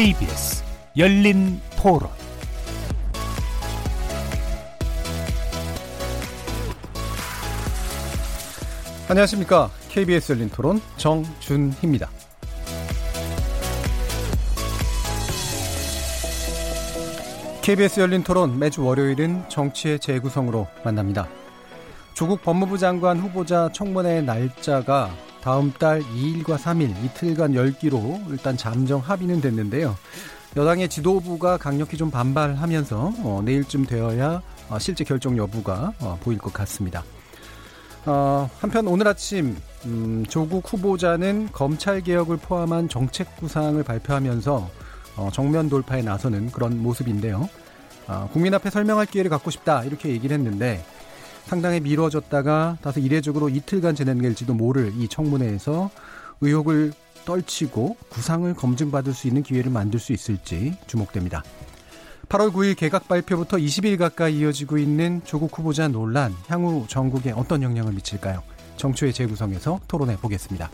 KBS 열린 토론 안녕하십니까. KBS 열린 토론 정준희입니다. KBS 열린 토론 매주 월요일은 정치의 재구성으로 만납니다. 조국 법무부 장관 후보자 청문회 날짜가 다음 달 2일과 3일 이틀간 열기로 일단 잠정 합의는 됐는데요. 여당의 지도부가 강력히 좀 반발하면서 어, 내일쯤 되어야 어, 실제 결정 여부가 어, 보일 것 같습니다. 어, 한편 오늘 아침 음, 조국 후보자는 검찰 개혁을 포함한 정책 구상을 발표하면서 어, 정면 돌파에 나서는 그런 모습인데요. 어, 국민 앞에 설명할 기회를 갖고 싶다 이렇게 얘기를 했는데 상당히 미뤄졌다가 다소 이례적으로 이틀간 진행될지도 모를 이 청문회에서 의혹을 떨치고 구상을 검증받을 수 있는 기회를 만들 수 있을지 주목됩니다. 8월 9일 개각 발표부터 20일 가까이 이어지고 있는 조국 후보자 논란 향후 전국에 어떤 영향을 미칠까요? 정초의 재구성에서 토론해 보겠습니다.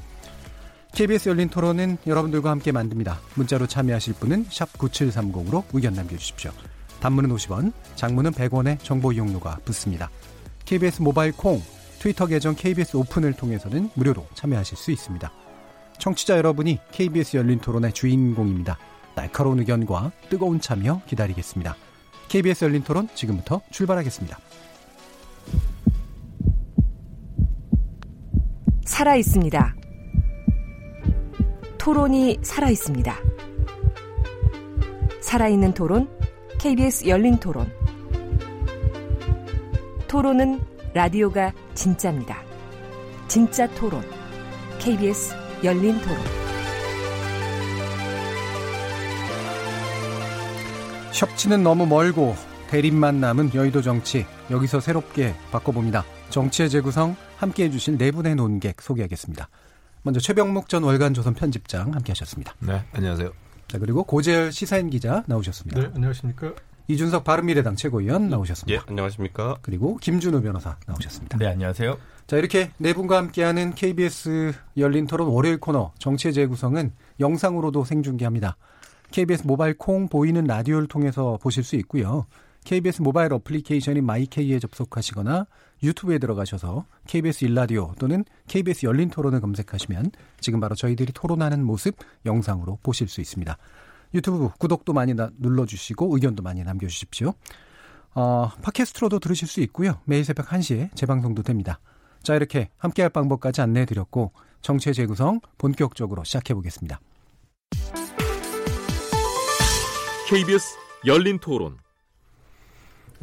KBS 열린 토론은 여러분들과 함께 만듭니다. 문자로 참여하실 분은 9730으로 의견 남겨주십시오. 단문은 50원, 장문은 100원의 정보 이용료가 붙습니다. KBS 모바일 콩, 트위터 계정 KBS 오픈을 통해서는 무료로 참여하실 수 있습니다. 청취자 여러분이 KBS 열린 토론의 주인공입니다. 날카로운 의견과 뜨거운 참여 기다리겠습니다. KBS 열린 토론 지금부터 출발하겠습니다. 살아 있습니다. 토론이 살아 있습니다. 살아있는 토론, KBS 열린 토론. 토론은 라디오가 진짜입니다. 진짜 토론, KBS 열린 토론. 협치는 너무 멀고 대립만 남은 여의도 정치 여기서 새롭게 바꿔봅니다. 정치의 재구성 함께 해주실 네 분의 논객 소개하겠습니다. 먼저 최병목 전 월간 조선 편집장 함께 하셨습니다. 네, 안녕하세요. 자, 그리고 고재열 시사인 기자 나오셨습니다. 네, 안녕하십니까. 이준석 바른미래당 최고위원 나오셨습니다. 예, 안녕하십니까. 그리고 김준우 변호사 나오셨습니다. 네, 안녕하세요. 자, 이렇게 네 분과 함께하는 KBS 열린 토론 월요일 코너 정치의 재구성은 영상으로도 생중계합니다. KBS 모바일 콩 보이는 라디오를 통해서 보실 수 있고요. KBS 모바일 어플리케이션인 마이케이에 접속하시거나 유튜브에 들어가셔서 KBS 일라디오 또는 KBS 열린 토론을 검색하시면 지금 바로 저희들이 토론하는 모습 영상으로 보실 수 있습니다. 유튜브 구독도 많이 눌러주시고 의견도 많이 남겨주십시오. 어, 팟캐스트로도 들으실 수 있고요. 매일 새벽 1시에 재방송도 됩니다. 자, 이렇게 함께할 방법까지 안내해드렸고 정치의 재구성 본격적으로 시작해보겠습니다. KBS 열린 토론.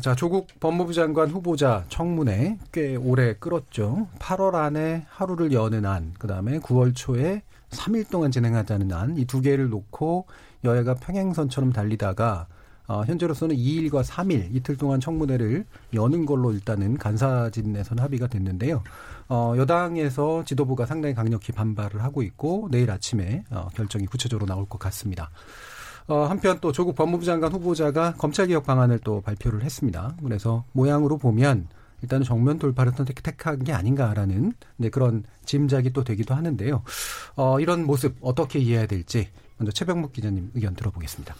자, 조국 법무부 장관 후보자 청문회 꽤 오래 끌었죠. 8월 안에 하루를 여는 안, 그 다음에 9월 초에 3일 동안 진행하자는 안, 이 두 개를 놓고 여야가 평행선처럼 달리다가 어, 현재로서는 2일과 3일 이틀 동안 청문회를 여는 걸로 일단은 간사진에서는 합의가 됐는데요. 어, 여당에서 지도부가 상당히 강력히 반발을 하고 있고 내일 아침에 어, 결정이 구체적으로 나올 것 같습니다. 어, 한편 또 조국 법무부 장관 후보자가 검찰개혁 방안을 또 발표를 했습니다. 그래서 모양으로 보면 일단은 정면 돌파를 선택한 게 아닌가라는 네, 그런 짐작이 또 되기도 하는데요. 어, 이런 모습 어떻게 이해해야 될지 먼저 최병목 기자님 의견 들어보겠습니다.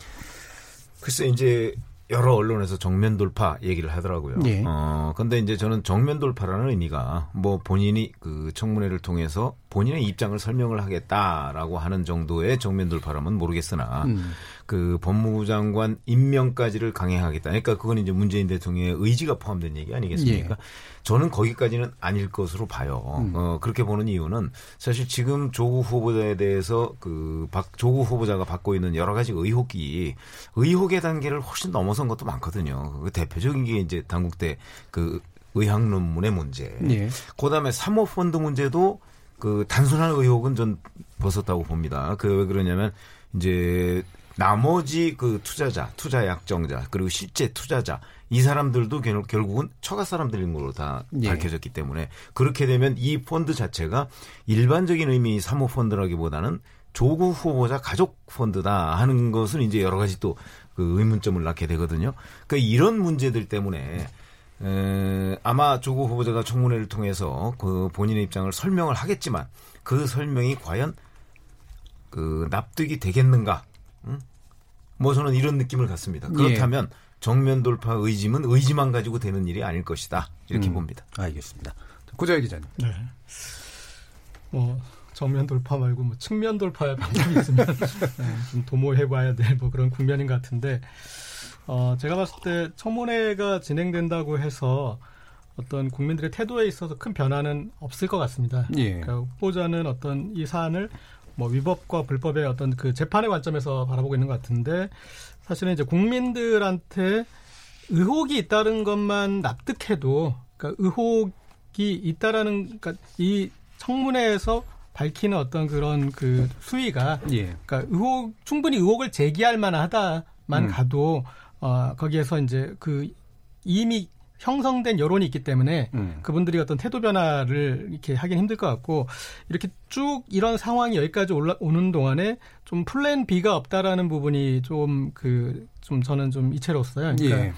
글쎄 이제 여러 언론에서 정면 돌파 얘기를 하더라고요. 예. 어, 근데 이제 저는 정면 돌파라는 의미가 뭐 본인이 그 청문회를 통해서 본인의 입장을 설명을 하겠다라고 하는 정도의 정면 돌파라면 모르겠으나 음. 그 법무부 장관 임명까지를 강행하겠다. 그러니까 그건 이제 문재인 대통령의 의지가 포함된 얘기 아니겠습니까? 예. 저는 거기까지는 아닐 것으로 봐요. 음. 어, 그렇게 보는 이유는 사실 지금 조국 후보자에 대해서 그 박, 조국 후보자가 받고 있는 여러 가지 의혹이 의혹의 단계를 훨씬 넘어선 것도 많거든요. 그 대표적인 게 이제 당국대 그 의학 논문의 문제. 예. 그다음에 사모펀드 문제도 그 단순한 의혹은 전 벗었다고 봅니다. 그 왜 그러냐면 이제 나머지 그 투자자, 투자 약정자, 그리고 실제 투자자 이 사람들도 결- 결국은 처가 사람들인 걸로 다 예. 밝혀졌기 때문에 그렇게 되면 이 펀드 자체가 일반적인 의미의 사모 펀드라기보다는 조국 후보자 가족 펀드다 하는 것은 이제 여러 가지 또 그 의문점을 낳게 되거든요. 그러니까 이런 문제들 때문에 에, 아마 조국 후보자가 청문회를 통해서 그 본인의 입장을 설명을 하겠지만 그 설명이 과연 그 납득이 되겠는가? 응? 뭐 저는 이런 느낌을 갖습니다. 그렇다면 정면 돌파 의지는 의지만 가지고 되는 일이 아닐 것이다. 이렇게 음. 봅니다. 알겠습니다. 고자일 기자님. 네. 뭐 정면 돌파 말고 뭐 측면 돌파의 방법이 있으면 네, 좀 도모해봐야 될 뭐 그런 국면인 것 같은데 어 제가 봤을 때 청문회가 진행된다고 해서 어떤 국민들의 태도에 있어서 큰 변화는 없을 것 같습니다. 예. 그러니까 후보자는 어떤 이 사안을 뭐 위법과 불법의 어떤 그 재판의 관점에서 바라보고 있는 것 같은데 사실은 이제 국민들한테 의혹이 있다는 것만 납득해도 그러니까 의혹이 있다라는 그러니까 이 청문회에서 밝히는 어떤 그런 그 수위가 예. 그러니까 의혹 충분히 의혹을 제기할 만하다만 음. 가도 어 거기에서 이제 그 이미 형성된 여론이 있기 때문에 음. 그분들이 어떤 태도 변화를 이렇게 하긴 힘들 것 같고 이렇게 쭉 이런 상황이 여기까지 올라오는 동안에 좀 플랜 B가 없다라는 부분이 좀 그좀 저는 좀 이채로웠어요. 그러니까 예.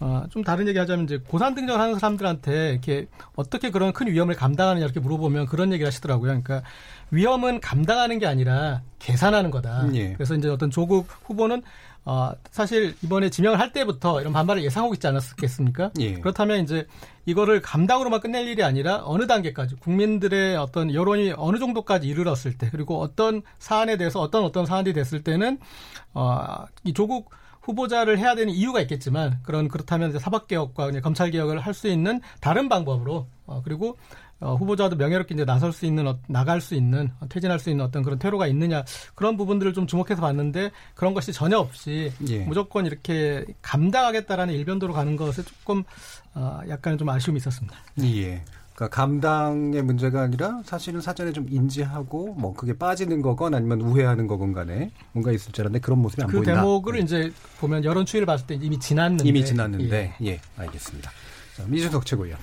어, 좀 다른 얘기 하자면 이제 고산 등전하는 사람들한테 이렇게 어떻게 그런 큰 위험을 감당하느냐 이렇게 물어보면 그런 얘기를 하시더라고요. 그러니까 위험은 감당하는 게 아니라 계산하는 거다. 예. 그래서 이제 어떤 조국 후보는 어, 사실 이번에 지명을 할 때부터 이런 반발을 예상하고 있지 않았겠습니까? 예. 그렇다면 이제 이거를 감당으로만 끝낼 일이 아니라 어느 단계까지 국민들의 어떤 여론이 어느 정도까지 이르렀을 때 그리고 어떤 사안에 대해서 어떤 어떤 사안이 됐을 때는 어, 이 조국 후보자를 해야 되는 이유가 있겠지만 그런 그렇다면 이제 사법 개혁과 이제 검찰 개혁을 할 수 있는 다른 방법으로 어, 그리고 어, 후보자도 명예롭게 이제 나설 수 있는 어, 나갈 수 있는 어, 퇴진할 수 있는 어떤 그런 퇴로가 있느냐 그런 부분들을 좀 주목해서 봤는데 그런 것이 전혀 없이 예. 무조건 이렇게 감당하겠다라는 일변도로 가는 것에 조금 어, 약간 좀 아쉬움이 있었습니다. 예. 그러니까 감당의 문제가 아니라 사실은 사전에 좀 인지하고 뭐 그게 빠지는 거건 아니면 우회하는 거건 간에 뭔가 있을 줄 알았는데 그런 모습이 안 그 보인다. 대목을 이제 보면 여론 추이를 봤을 때 이미 지났는데 이미 지났는데 예, 알겠습니다. 자, 미준석 최고위원.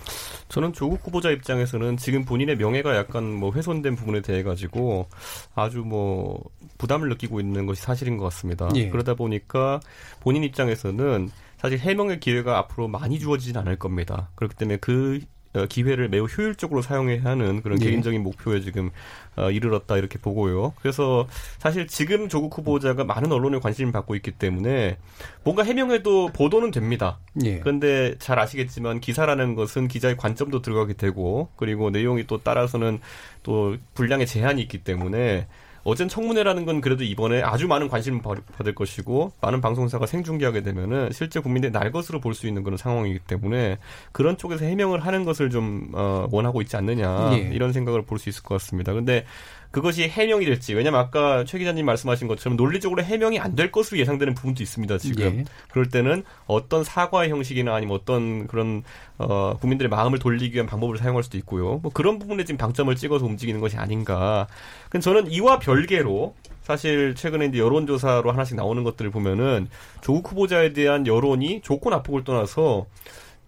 저는 조국 후보자 입장에서는 지금 본인의 명예가 약간 뭐 훼손된 부분에 대해 가지고 아주 뭐 부담을 느끼고 있는 것이 사실인 것 같습니다. 예. 그러다 보니까 본인 입장에서는 사실 해명의 기회가 앞으로 많이 주어지진 않을 겁니다. 그렇기 때문에 그 어, 기회를 매우 효율적으로 사용해야 하는 그런 예. 개인적인 목표에 지금 어, 이르렀다 이렇게 보고요. 그래서 사실 지금 조국 후보자가 많은 언론의 관심을 받고 있기 때문에 뭔가 해명해도 보도는 됩니다. 예. 그런데 잘 아시겠지만 기사라는 것은 기자의 관점도 들어가게 되고 그리고 내용이 또 따라서는 또 분량의 제한이 있기 때문에 어젠 청문회라는 건 그래도 이번에 아주 많은 관심을 받- 받을 것이고 많은 방송사가 생중계하게 되면은 실제 국민들이 날 것으로 볼 수 있는 그런 상황이기 때문에 그런 쪽에서 해명을 하는 것을 좀 어, 원하고 있지 않느냐 예. 이런 생각을 볼 수 있을 것 같습니다. 근데 그것이 해명이 될지 왜냐면 아까 최 기자님 말씀하신 것처럼 논리적으로 해명이 안 될 것으로 예상되는 부분도 있습니다. 지금 예. 그럴 때는 어떤 사과의 형식이나 아니면 어떤 그런 어, 국민들의 마음을 돌리기 위한 방법을 사용할 수도 있고요. 뭐 그런 부분에 지금 방점을 찍어서 움직이는 것이 아닌가. 근데 저는 이와 별개로 사실 최근에 이제 여론조사로 하나씩 나오는 것들을 보면은 조국 후보자에 대한 여론이 좋고 나쁘고를 떠나서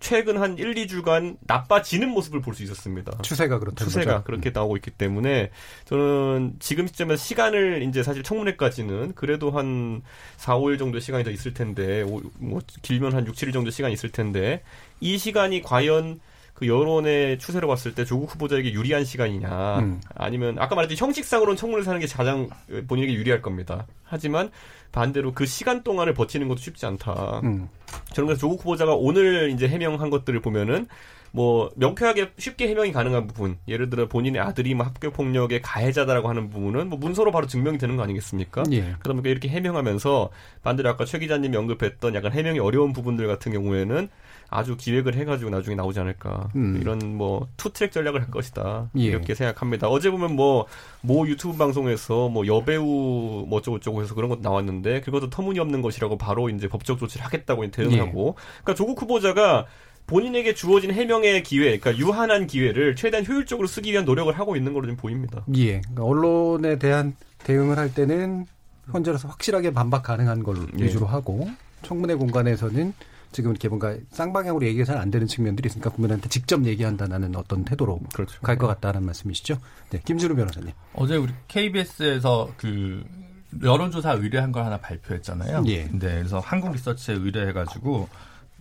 최근 한 1, 2주간 나빠지는 모습을 볼 수 있었습니다. 추세가 그렇다는 추세가 거죠. 그렇게 나오고 있기 때문에 저는 지금 시점에서 시간을 이제 사실 청문회까지는 그래도 한 4, 5일 정도 시간이 더 있을 텐데 오- 뭐 길면 한 6, 7일 정도 시간이 있을 텐데 이 시간이 과연 그 여론의 추세로 봤을 때 조국 후보자에게 유리한 시간이냐 음. 아니면 아까 말했듯이 형식상으로는 청문회 사는 게 가장 본인에게 유리할 겁니다. 하지만 반대로 그 시간 동안을 버티는 것도 쉽지 않다. 음. 저는 그래서 조국 후보자가 오늘 이제 해명한 것들을 보면은 뭐 명쾌하게 쉽게 해명이 가능한 부분, 예를 들어 본인의 아들이 뭐 학교 폭력의 가해자다라고 하는 부분은 뭐 문서로 바로 증명이 되는 거 아니겠습니까? 예. 그러다 보니까 이렇게 해명하면서 반대로 아까 최 기자님이 언급했던 약간 해명이 어려운 부분들 같은 경우에는 아주 기획을 해가지고 나중에 나오지 않을까 음. 이런 뭐 투트랙 전략을 할 것이다 예. 이렇게 생각합니다. 어제 보면 뭐 모 유튜브 방송에서 뭐 여배우 뭐 어쩌고 저쩌고 해서 그런 것도 나왔는데 그것도 터무니없는 것이라고 바로 이제 법적 조치를 하겠다고 대응을 예. 하고 그러니까 조국 후보자가 본인에게 주어진 해명의 기회, 그러니까 유한한 기회를 최대한 효율적으로 쓰기 위한 노력을 하고 있는 걸로 좀 보입니다. 예. 그러니까 언론에 대한 대응을 할 때는 현재로서 확실하게 반박 가능한 걸로 예. 위주로 하고 청문회 공간에서는 지금 이렇게 뭔가 쌍방향으로 얘기가 잘 안 되는 측면들이 있으니까 국민한테 직접 얘기한다는 어떤 태도로 그렇죠. 갈것 같다는 말씀이시죠. 네, 김준우 변호사님. 어제 우리 KBS에서 그 여론조사 의뢰한 걸 하나 발표했잖아요. 예. 네, 그래서 한국 리서치에 의뢰해가지고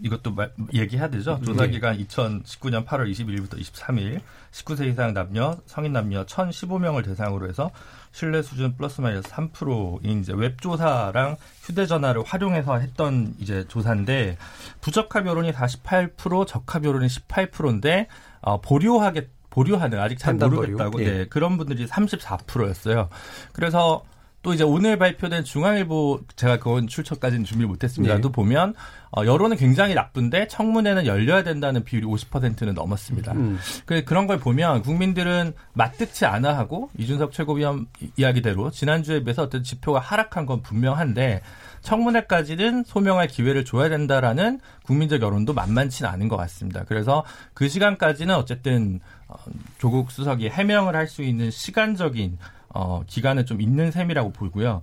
이것도 말- 얘기해야 되죠. 조사 기간 2019년 8월 21일부터 23일 19세 이상 남녀 성인 남녀 1,015명을 대상으로 해서 신뢰 수준 플러스 마이너스 3%인 이제 웹 조사랑 휴대전화를 활용해서 했던 이제 조사인데 부적합 여론이 48% 적합 여론이 18%인데 어, 보류하게 보류하는 아직 잘 모르겠다고 보류. 예. 네, 그런 분들이 34%였어요. 그래서 또 이제 오늘 발표된 중앙일보 제가 그건 출처까지는 준비 못했습니다도 예. 보면 어, 여론은 굉장히 나쁜데 청문회는 열려야 된다는 비율이 50%는 넘었습니다. 음. 그 그런 걸 보면 국민들은 마뜩치 않아 하고 이준석 최고위원 이- 이야기대로 지난주에 비해서 어떤 지표가 하락한 건 분명한데 청문회까지는 소명할 기회를 줘야 된다라는 국민적 여론도 만만치는 않은 것 같습니다. 그래서 그 시간까지는 어쨌든 어, 조국 수석이 해명을 할 수 있는 시간적인 어, 기간은 좀 있는 셈이라고 보고요.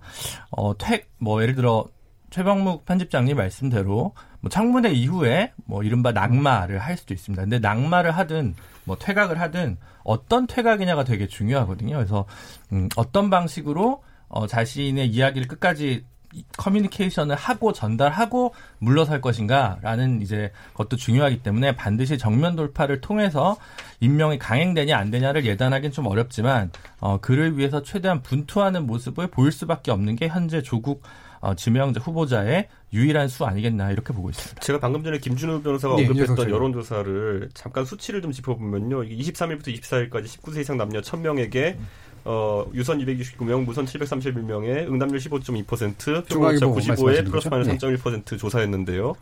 어, 퇴, 뭐, 예를 들어, 최병묵 편집장님 말씀대로, 뭐, 청문회 이후에, 뭐, 이른바 낙마를 할 수도 있습니다. 근데 낙마를 하든, 뭐, 퇴각을 하든, 어떤 퇴각이냐가 되게 중요하거든요. 그래서, 음, 어떤 방식으로, 어, 자신의 이야기를 끝까지 이- 커뮤니케이션을 하고 전달하고 물러설 것인가라는 이제 것도 중요하기 때문에 반드시 정면 돌파를 통해서 임명이 강행되냐 안 되냐를 예단하기는 좀 어렵지만 어, 그를 위해서 최대한 분투하는 모습을 보일 수밖에 없는 게 현재 조국 어, 지명자 후보자의 유일한 수 아니겠나 이렇게 보고 있습니다. 제가 방금 전에 김준호 변호사가 예, 언급했던 여론조사를 잠깐 수치를 좀 짚어보면요. 이게 23일부터 24일까지 19세 이상 남녀 1000명에게 어, 유선 269명, 무선 731명에 응답률 15.2%, 표본오차 중앙일보 95에 말씀하시는 플러스? 마이너스 예. 3.1% 조사였는데요.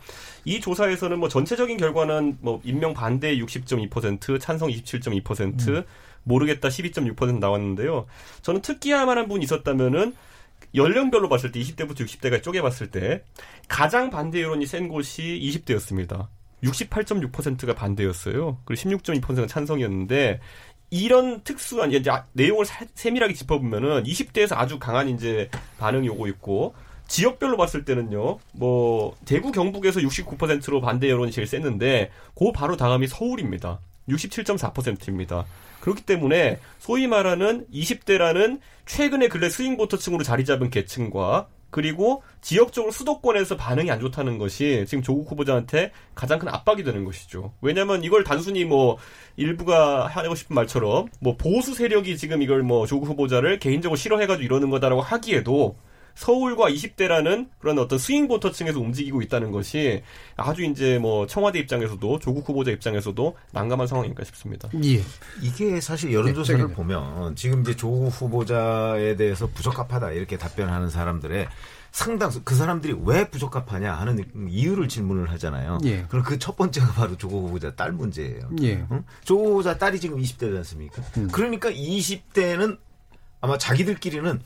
이 조사에서는 뭐 전체적인 결과는 뭐 임명 반대 60.2%, 찬성 27.2%, 모르겠다 12.6% 나왔는데요. 저는 특기할 만한 분이 있었다면은 연령별로 봤을 때 20대부터 60대가 쪼개봤을 때 가장 반대 여론이 센 곳이 20대였습니다. 68.6%가 반대였어요. 그리고 16.2%가 찬성이었는데 이런 특수한 이제 아- 내용을 사- 세밀하게 짚어보면은 20대에서 아주 강한 이제 반응이 오고 있고 지역별로 봤을 때는요, 뭐 대구 경북에서 69%로 반대 여론이 제일 셌는데 그 바로 다음이 서울입니다. 67.4%입니다. 그렇기 때문에 소위 말하는 20대라는 최근에 근래 스윙보터층으로 자리 잡은 계층과 그리고 지역적으로 수도권에서 반응이 안 좋다는 것이 지금 조국 후보자한테 가장 큰 압박이 되는 것이죠. 왜냐하면 이걸 단순히 뭐 일부가 하고 싶은 말처럼 뭐 보수 세력이 지금 이걸 뭐 조국 후보자를 개인적으로 싫어해가지고 이러는 거다라고 하기에도 서울과 20대라는 그런 어떤 스윙 보터층에서 움직이고 있다는 것이 아주 이제 뭐 청와대 입장에서도 조국 후보자 입장에서도 난감한 상황인가 싶습니다. 예. 이게 사실 여론조사를 네, 보면 지금 이제 조국 후보자에 대해서 부적합하다 이렇게 답변하는 사람들의 상당수 그 사람들이 왜 부적합하냐 하는 이유를 질문을 하잖아요. 예. 그럼 그 첫 번째가 바로 조국 후보자 딸 문제예요. 예. 응? 조국 후보자 딸이 지금 20대지 않습니까? 음. 그러니까 20대는 아마 자기들끼리는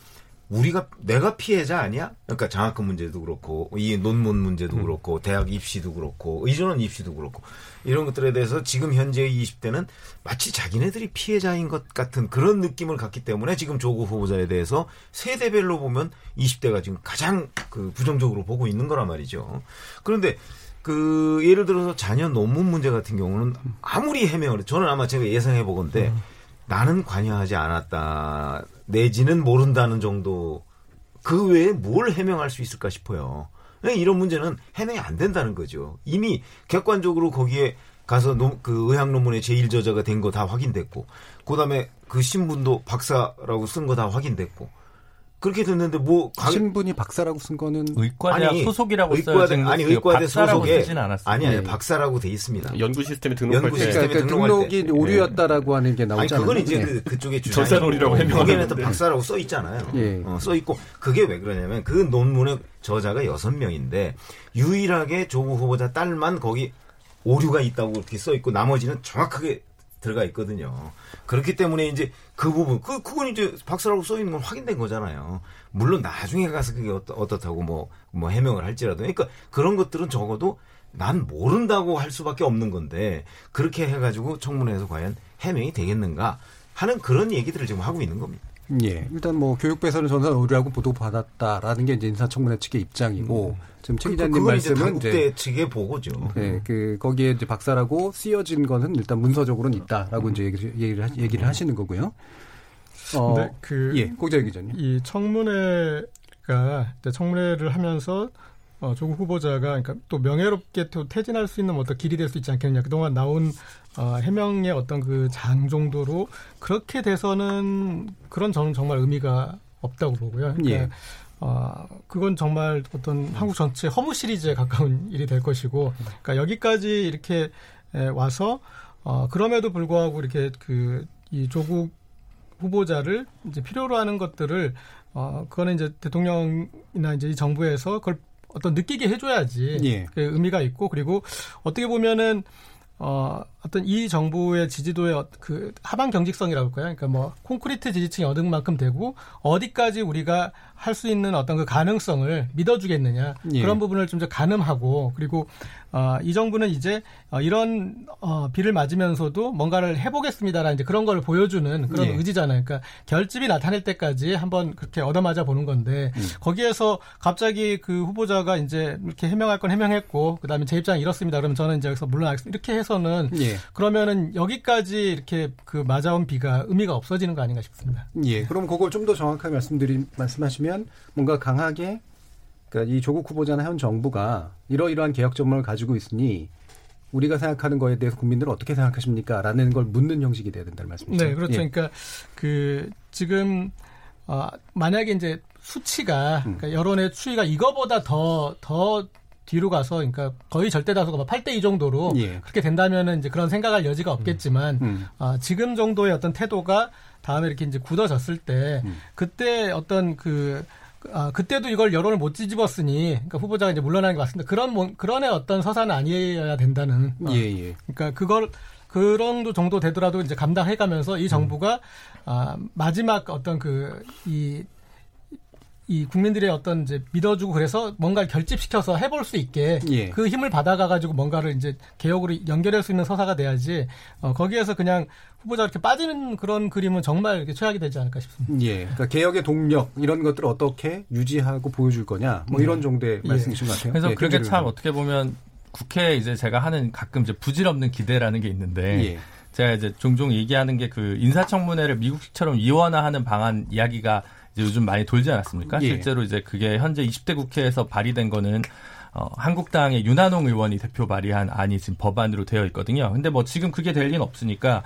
우리가 내가 피해자 아니야? 그러니까 장학금 문제도 그렇고 이 논문 문제도 음. 그렇고 대학 입시도 그렇고 의전원 입시도 그렇고 이런 것들에 대해서 지금 현재의 20대는 마치 자기네들이 피해자인 것 같은 그런 느낌을 갖기 때문에 지금 조국 후보자에 대해서 세대별로 보면 20대가 지금 가장 그 부정적으로 보고 있는 거란 말이죠. 그런데 그 예를 들어서 자녀 논문 문제 같은 경우는 아무리 해명을 저는 아마 제가 예상해 보건데 나는 관여하지 않았다 내지는 모른다는 정도 그 외에 뭘 해명할 수 있을까 싶어요. 네, 이런 문제는 해명이 안 된다는 거죠. 이미 객관적으로 거기에 가서 논- 그 의학 논문의 제일 저자가 된 거 다 확인됐고, 그 다음에 그 신분도 박사라고 쓴 거 다 확인됐고, 그렇게 됐는데 뭐 강- 신분이 박사라고 쓴 거는 의과대학 아니, 소속이라고 의과대- 아니 의과대 박사라고 소속에. 아니 아니 네. 박사라고 돼 있습니다. 연구 시스템에 등록할 연구 때 시스템에 그러니까 등록이 때. 오류였다라고 하는 게 아니 나오잖아요. 그건 이제 예. 그, 그쪽에 절사론이라고 해명하는데. 거기에는 또 박사라고 써 있잖아요. 예. 어, 써 있고 그게 왜 그러냐면 그 논문의 저자가 여섯 명인데 유일하게 조국 후보자 딸만 거기 오류가 있다고 그렇게 써 있고 나머지는 정확하게 들어가 있거든요. 그렇기 때문에 이제 그 부분 그 그건 이제 박사라고 써 있는 건 확인된 거잖아요. 물론 나중에 가서 그게 어떻다고 뭐 뭐 해명을 할지라도 그러니까 그런 것들은 적어도 난 모른다고 할 수밖에 없는 건데 그렇게 해가지고 청문회에서 과연 해명이 되겠는가 하는 그런 얘기들을 지금 하고 있는 겁니다. 예. 일단 뭐 교육부에서는 전산 오류라고 보도받았다라는 게 이제 인사청문회 측의 입장이고 지금 최 그, 기자님 이제 말씀은 당국대 측의 보고죠. 네, 그 거기에 이제 박사라고 쓰여진 거는 일단 문서적으로는 있다라고 이제 얘기를 얘기를, 하, 얘기를 하시는 거고요. 어, 근데 그 예, 공자 기자님. 이 청문회가 이제 청문회를 하면서 어, 조국 후보자가 그러니까 또 명예롭게 또 퇴진할 수 있는 어떤 길이 될 수 있지 않겠느냐. 그동안 나온 어, 해명의 어떤 그 장 정도로 그렇게 돼서는 그런 저는 정말 의미가 없다고 보고요. 그러니까 예. 어, 그건 정말 어떤 한국 전체 허무 시리즈에 가까운 일이 될 것이고, 그러니까 여기까지 이렇게 에, 와서 어, 그럼에도 불구하고 이렇게 그 이 조국 후보자를 이제 필요로 하는 것들을 어, 그거는 이제 대통령이나 이제 이 정부에서 그걸 어떤 느끼게 해줘야지 예. 그 의미가 있고 그리고 어떻게 보면은 어, 어떤 이 정부의 지지도의 어- 그 하방 경직성이라고 할까요? 그러니까 뭐 콘크리트 지지층이 얻은 만큼 되고 어디까지 우리가 할 수 있는 어떤 그 가능성을 믿어주겠느냐 예. 그런 부분을 좀더 가늠하고 그리고 어, 이 정부는 이제 어, 이런 어, 비를 맞으면서도 뭔가를 해보겠습니다라는 이제 그런 걸 보여주는 그런 예. 의지잖아요. 그러니까 결집이 나타날 때까지 한번 그렇게 얻어맞아 보는 건데 음. 거기에서 갑자기 그 후보자가 이제 이렇게 해명할 건 해명했고 그다음에 제 입장 이 이렇습니다. 그러면 저는 이제 여기서 물러나겠습니다. 이렇게 해서는 예. 그러면은 여기까지 이렇게 그 맞아온 비가 의미가 없어지는 거 아닌가 싶습니다. 예. 그럼 그걸 좀 더 정확하게 말씀드리 말씀하시면 뭔가 강하게 그러니까 이 조국 후보자나 현 정부가 이러이러한 개혁 전망을 가지고 있으니 우리가 생각하는 거에 대해서 국민들은 어떻게 생각하십니까? 라는 걸 묻는 형식이 돼야 된다는 말씀이죠. 네, 그렇죠. 예. 그러니까 그 지금 어, 만약에 이제 수치가 음. 그러니까 여론의 추이가 이거보다 더더 뒤로 가서 그러니까 거의 절대 다수가 8대 2 정도로 예. 그렇게 된다면은 이제 그런 생각할 여지가 없겠지만 음. 아, 지금 정도의 어떤 태도가 다음에 이렇게 이제 굳어졌을 때 음. 그때 어떤 그 아, 그때도 이걸 여론을 못 뒤집었으니 그러니까 후보자가 이제 물러나는 것 같습니다. 그런 뭐, 그런의 어떤 서사는 아니어야 된다는 어, 예, 예. 그러니까 그걸 그런 정도 되더라도 이제 감당해가면서 이 정부가 아, 마지막 어떤 그 이 이 국민들의 어떤 이제 믿어주고 그래서 뭔가를 결집시켜서 해볼 수 있게 예. 그 힘을 받아가가지고 뭔가를 이제 개혁으로 연결할 수 있는 서사가 돼야지 어, 거기에서 그냥 후보자 이렇게 빠지는 그런 그림은 정말 이렇게 최악이 되지 않을까 싶습니다. 예. 그러니까 개혁의 동력 이런 것들을 어떻게 유지하고 보여줄 거냐. 뭐 이런 정도의 예. 말씀이신 것 같아요. 그래서 예, 그게 참. 어떻게 보면 국회에 이제 제가 하는 가끔 이제 부질없는 기대라는 게 있는데 예. 제가 이제 종종 얘기하는 게 그 인사청문회를 미국식처럼 이원화하는 방안 이야기가 요즘 많이 돌지 않았습니까? 예. 실제로 이제 그게 현재 20대 국회에서 발의된 거는 어, 한국당의 윤한홍 의원이 대표 발의한 안이 지금 법안으로 되어 있거든요. 근데 뭐 지금 그게 될 리는 없으니까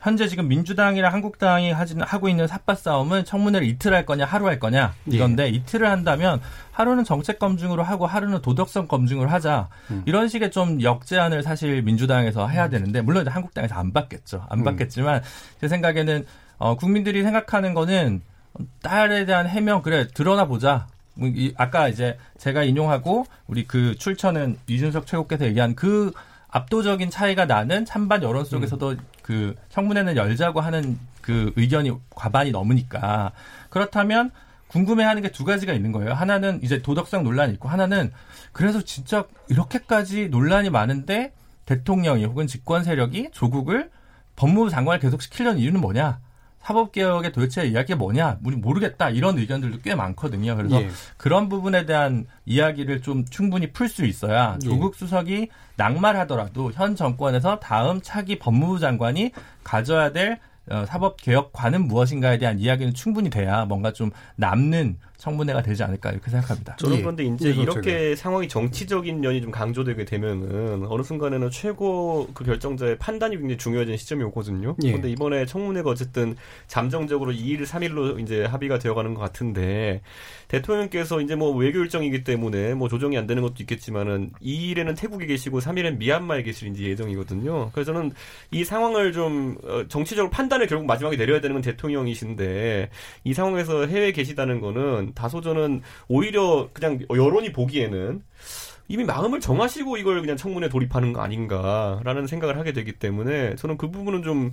현재 지금 민주당이랑 한국당이 하지는 하고 있는 삿바 싸움은 청문회를 이틀 할 거냐 하루 할 거냐 예. 이건데 이틀을 한다면 하루는 정책 검증으로 하고 하루는 도덕성 검증을 하자 음. 이런 식의 좀 역제안을 사실 민주당에서 해야 되는데 물론 이제 한국당에서 안 받겠죠 안 음. 받겠지만 제 생각에는 어, 국민들이 생각하는 거는 딸에 대한 해명 그래 드러나 보자 뭐 이- 아까 이제 제가 인용하고 우리 그 출처는 이준석 최고께서 얘기한 그 압도적인 차이가 나는 찬반 여론 속에서도 그 청문회는 열자고 하는 그 의견이 과반이 넘으니까 그렇다면 궁금해하는 게 두 가지가 있는 거예요. 하나는 이제 도덕성 논란이 있고 하나는 그래서 진짜 이렇게까지 논란이 많은데 대통령이 혹은 집권 세력이 조국을 법무부 장관을 계속 시키려는 이유는 뭐냐? 사법개혁의 도대체 이야기가 뭐냐? 우리 모르겠다. 이런 의견들도 꽤 많거든요. 그래서 예. 그런 부분에 대한 이야기를 좀 충분히 풀 수 있어야 예. 조국 수석이 낙말하더라도 현 정권에서 다음 차기 법무부 장관이 가져야 될 어, 사법개혁관은 무엇인가에 대한 이야기는 충분히 돼야 뭔가 좀 남는 청문회가 되지 않을까 이렇게 생각합니다. 저는 예. 그런데 이제 이렇게 상황이 정치적인 면이 좀 강조되게 되면은 어느 순간에는 최고 그 결정자의 판단이 굉장히 중요해지는 시점이 오거든요. 예. 그런데 이번에 청문회가 어쨌든 잠정적으로 2일, 3일로 이제 합의가 되어가는 것 같은데 대통령께서 이제 뭐 외교 일정이기 때문에 뭐 조정이 안 되는 것도 있겠지만은 2일에는 태국에 계시고 3일엔 미얀마에 계실 이제 예정이거든요. 그래서 저는 이 상황을 좀 어, 정치적으로 판단을 결국 마지막에 내려야 되는 건 대통령이신데 이 상황에서 해외에 계시다는 거는 다소 저는 오히려 그냥 여론이 보기에는 이미 마음을 정하시고 이걸 그냥 청문회 돌입하는 거 아닌가라는 생각을 하게 되기 때문에 저는 그 부분은 좀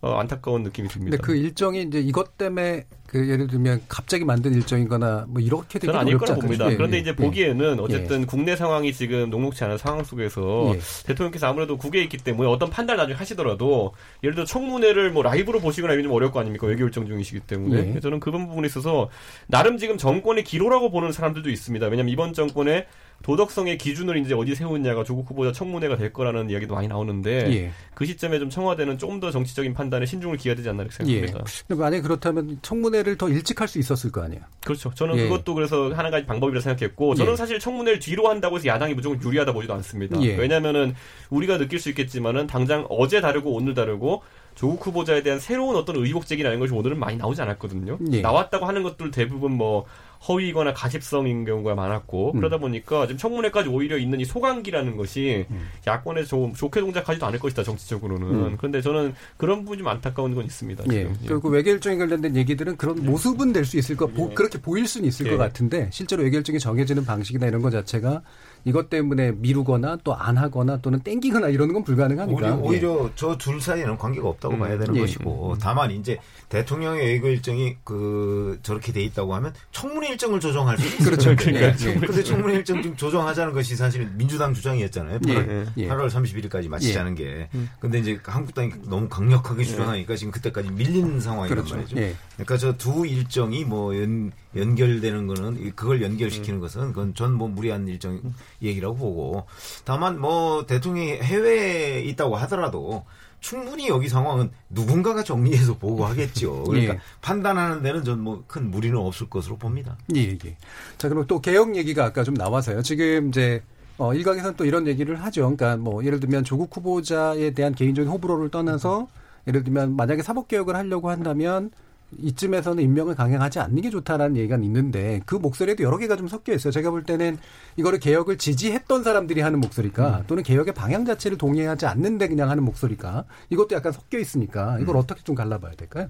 어, 안타까운 느낌이 듭니다. 근데 그 일정이 이제 이것 때문에 그 예를 들면 갑자기 만든 일정이거나 뭐 이렇게 되기 저는 아닐 거라. 봅니다. 예, 그런데 예, 이제 예. 보기에는 어쨌든 국내 상황이 지금 녹록치 않은 상황 속에서 예. 대통령께서 아무래도 국외에 있기 때문에 어떤 판단을 나중에 하시더라도 예를 들어 청문회를 뭐 라이브로 보시거나 이건 좀 어려울 거 아닙니까 외교 일정 중이시기 때문에 예. 저는 그런 부분에 있어서 나름 지금 정권의 기로라고 보는 사람들도 있습니다. 왜냐하면 이번 정권의 도덕성의 기준을 이제 어디 세우느냐가 조국 후보자 청문회가 될 거라는 이야기도 많이 나오는데 예. 그 시점에 좀 청와대는 좀더 정치적인 판단에 신중을 기해야 되지 않나 이렇게 예. 생각합니다. 근데 만약에 그렇다면 청문회 청문회를 더 일찍 할 수 있었을 거 아니에요. 그렇죠. 저는 예. 그것도 그래서 하나 가지 방법이라 생각했고 저는 예. 사실 청문회를 뒤로 한다고 해서 야당이 무조건 유리하다 보지도 않습니다. 예. 왜냐하면은 우리가 느낄 수 있겠지만은 당장 어제 다르고 오늘 다르고 조국 후보자에 대한 새로운 어떤 의혹 제기라는 것이 오늘은 많이 나오지 않았거든요. 예. 나왔다고 하는 것들 대부분 뭐 허위거나 가십성인 경우가 많았고 음. 그러다 보니까 지금 청문회까지 오히려 있는 이 소강기라는 것이 음. 야권에 좀 좋게 동작하지도 않을 것이다 정치적으로는. 음. 그런데 저는 그런 부분이 좀 안타까운 건 있습니다. 예. 지금. 예. 그리고 외교일정에 관련된 얘기들은 그런 모습은 될 수 있을 것, 보- 그렇게 보일 수는 있을 예. 것 같은데 실제로 외교일정이 정해지는 방식이나 이런 것 자체가 이것 때문에 미루거나 또 안 하거나 또는 땡기거나 이러는 건 불가능하니까. 오히려, 오히려 저 둘 사이에는 관계가 없다고 음. 봐야 되는 예. 것이고 다만 이제 대통령의 외교 일정이 그 저렇게 돼 있다고 하면 청문회 일정을 조정할 수 있어요. 그렇죠. 그러니까 예. 근데 청문회 일정 좀 조정하자는 것이 사실은 민주당 주장이었잖아요. 8월, 예. 예. 8월 31일까지 마치자는 게. 근데 이제 한국당이 너무 강력하게 주장하니까 지금 그때까지 밀리는 상황이란 그렇죠. 말이죠. 예. 그러니까 저 두 일정이 뭐 연, 연결되는 거는 그걸 연결시키는 것은 그건 전 뭐 무리한 일정 얘기라고 보고 다만 뭐 대통령이 해외에 있다고 하더라도 충분히 여기 상황은 누군가가 정리해서 보고 하겠죠. 그러니까 예. 판단하는 데는 전 뭐 큰 무리는 없을 것으로 봅니다. 예, 예. 자, 그럼 또 개혁 얘기가 아까 좀 나와서요. 지금 이제 어, 일각에서는 또 이런 얘기를 하죠. 그러니까 뭐 예를 들면 조국 후보자에 대한 개인적인 호불호를 떠나서 예를 들면 만약에 사법개혁을 하려고 한다면 이쯤에서는 임명을 강행하지 않는 게 좋다라는 얘기가 있는데 그 목소리에도 여러 개가 좀 섞여 있어요. 제가 볼 때는 이거를 개혁을 지지했던 사람들이 하는 목소리가 또는 개혁의 방향 자체를 동의하지 않는데 그냥 하는 목소리가 이것도 약간 섞여 있으니까 이걸 어떻게 좀 갈라봐야 될까요?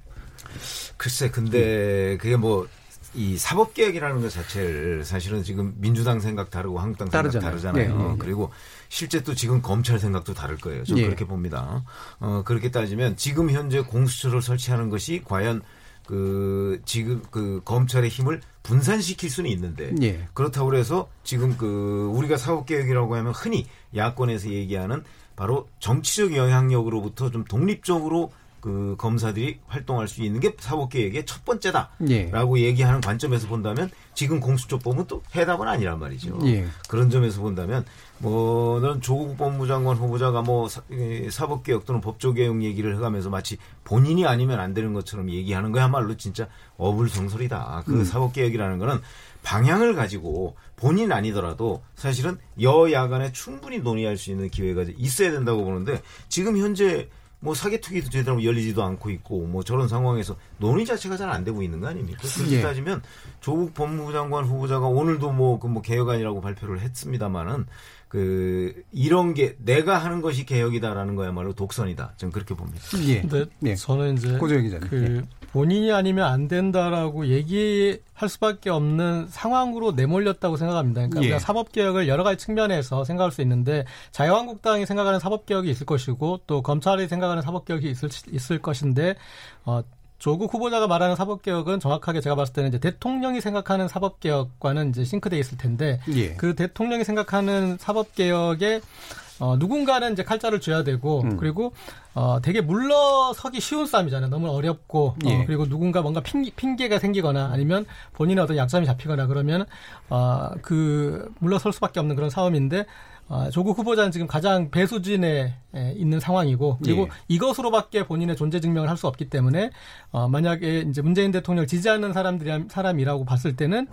글쎄, 근데 그게 뭐이 사법개혁이라는 것 자체를 사실은 지금 민주당 생각 다르고 한국당 생각 다르잖아요. 다르잖아요. 예, 예, 예. 그리고 실제 또 지금 검찰 생각도 다를 거예요. 저는 예. 그렇게 봅니다. 어, 그렇게 따지면 지금 현재 공수처를 설치하는 것이 과연 그 지금 그 검찰의 힘을 분산시킬 수는 있는데 예. 그렇다고 그래서 지금 그 우리가 사법 개혁이라고 하면 흔히 야권에서 얘기하는 바로 정치적 영향력으로부터 좀 독립적으로 그 검사들이 활동할 수 있는 게 사법개혁의 첫 번째다라고 예. 얘기하는 관점에서 본다면 지금 공수처법은 또 해답은 아니란 말이죠. 예. 그런 점에서 본다면 뭐 너는 조국 법무장관 후보자가 뭐 사- 이 사법개혁 또는 법조개혁 얘기를 해가면서 마치 본인이 아니면 안 되는 것처럼 얘기하는 거야말로 진짜 어불성설이다. 그 사법개혁이라는 거는 방향을 가지고 본인 아니더라도 사실은 여야 간에 충분히 논의할 수 있는 기회가 있어야 된다고 보는데 지금 현재 뭐 사개특위도 제대로 열리지도 않고 있고 뭐 저런 상황에서 논의 자체가 잘 안 되고 있는 거 아닙니까? 그렇게 예. 따지면 조국 법무부 장관 후보자가 오늘도 뭐그뭐 개혁안이라고 발표를 했습니다마는 그 이런 게 내가 하는 것이 개혁이다라는 거야말로 독선이다. 저는 그렇게 봅니다. 예. 근데 예. 저는 이제 고조영 기자님. 그 본인이 아니면 안 된다라고 얘기할 수밖에 없는 상황으로 내몰렸다고 생각합니다. 그러니까 예. 우리가 사법 개혁을 여러 가지 측면에서 생각할 수 있는데 자유한국당이 생각하는 사법 개혁이 있을 것이고 또 검찰이 생각하는 사법 개혁이 있을 있을 것인데 어 조국 후보자가 말하는 사법개혁은 정확하게 제가 봤을 때는 이제 대통령이 생각하는 사법개혁과는 이제 싱크돼 있을 텐데 예. 그 대통령이 생각하는 사법개혁에 어, 누군가는 이제 칼자를 쥐어야 되고 음. 그리고 어, 되게 물러서기 쉬운 싸움이잖아요. 너무 어렵고 예. 어, 그리고 누군가 뭔가 핑, 핑계가 생기거나 아니면 본인의 어떤 약점이 잡히거나 그러면 어, 그 물러설 수밖에 없는 그런 싸움인데 어, 조국 후보자는 지금 가장 배수진에 에, 있는 상황이고 그리고 예. 이것으로밖에 본인의 존재 증명을 할 수 없기 때문에 어, 만약에 이제 문재인 대통령을 지지하는 사람들이 사람이라고 봤을 때는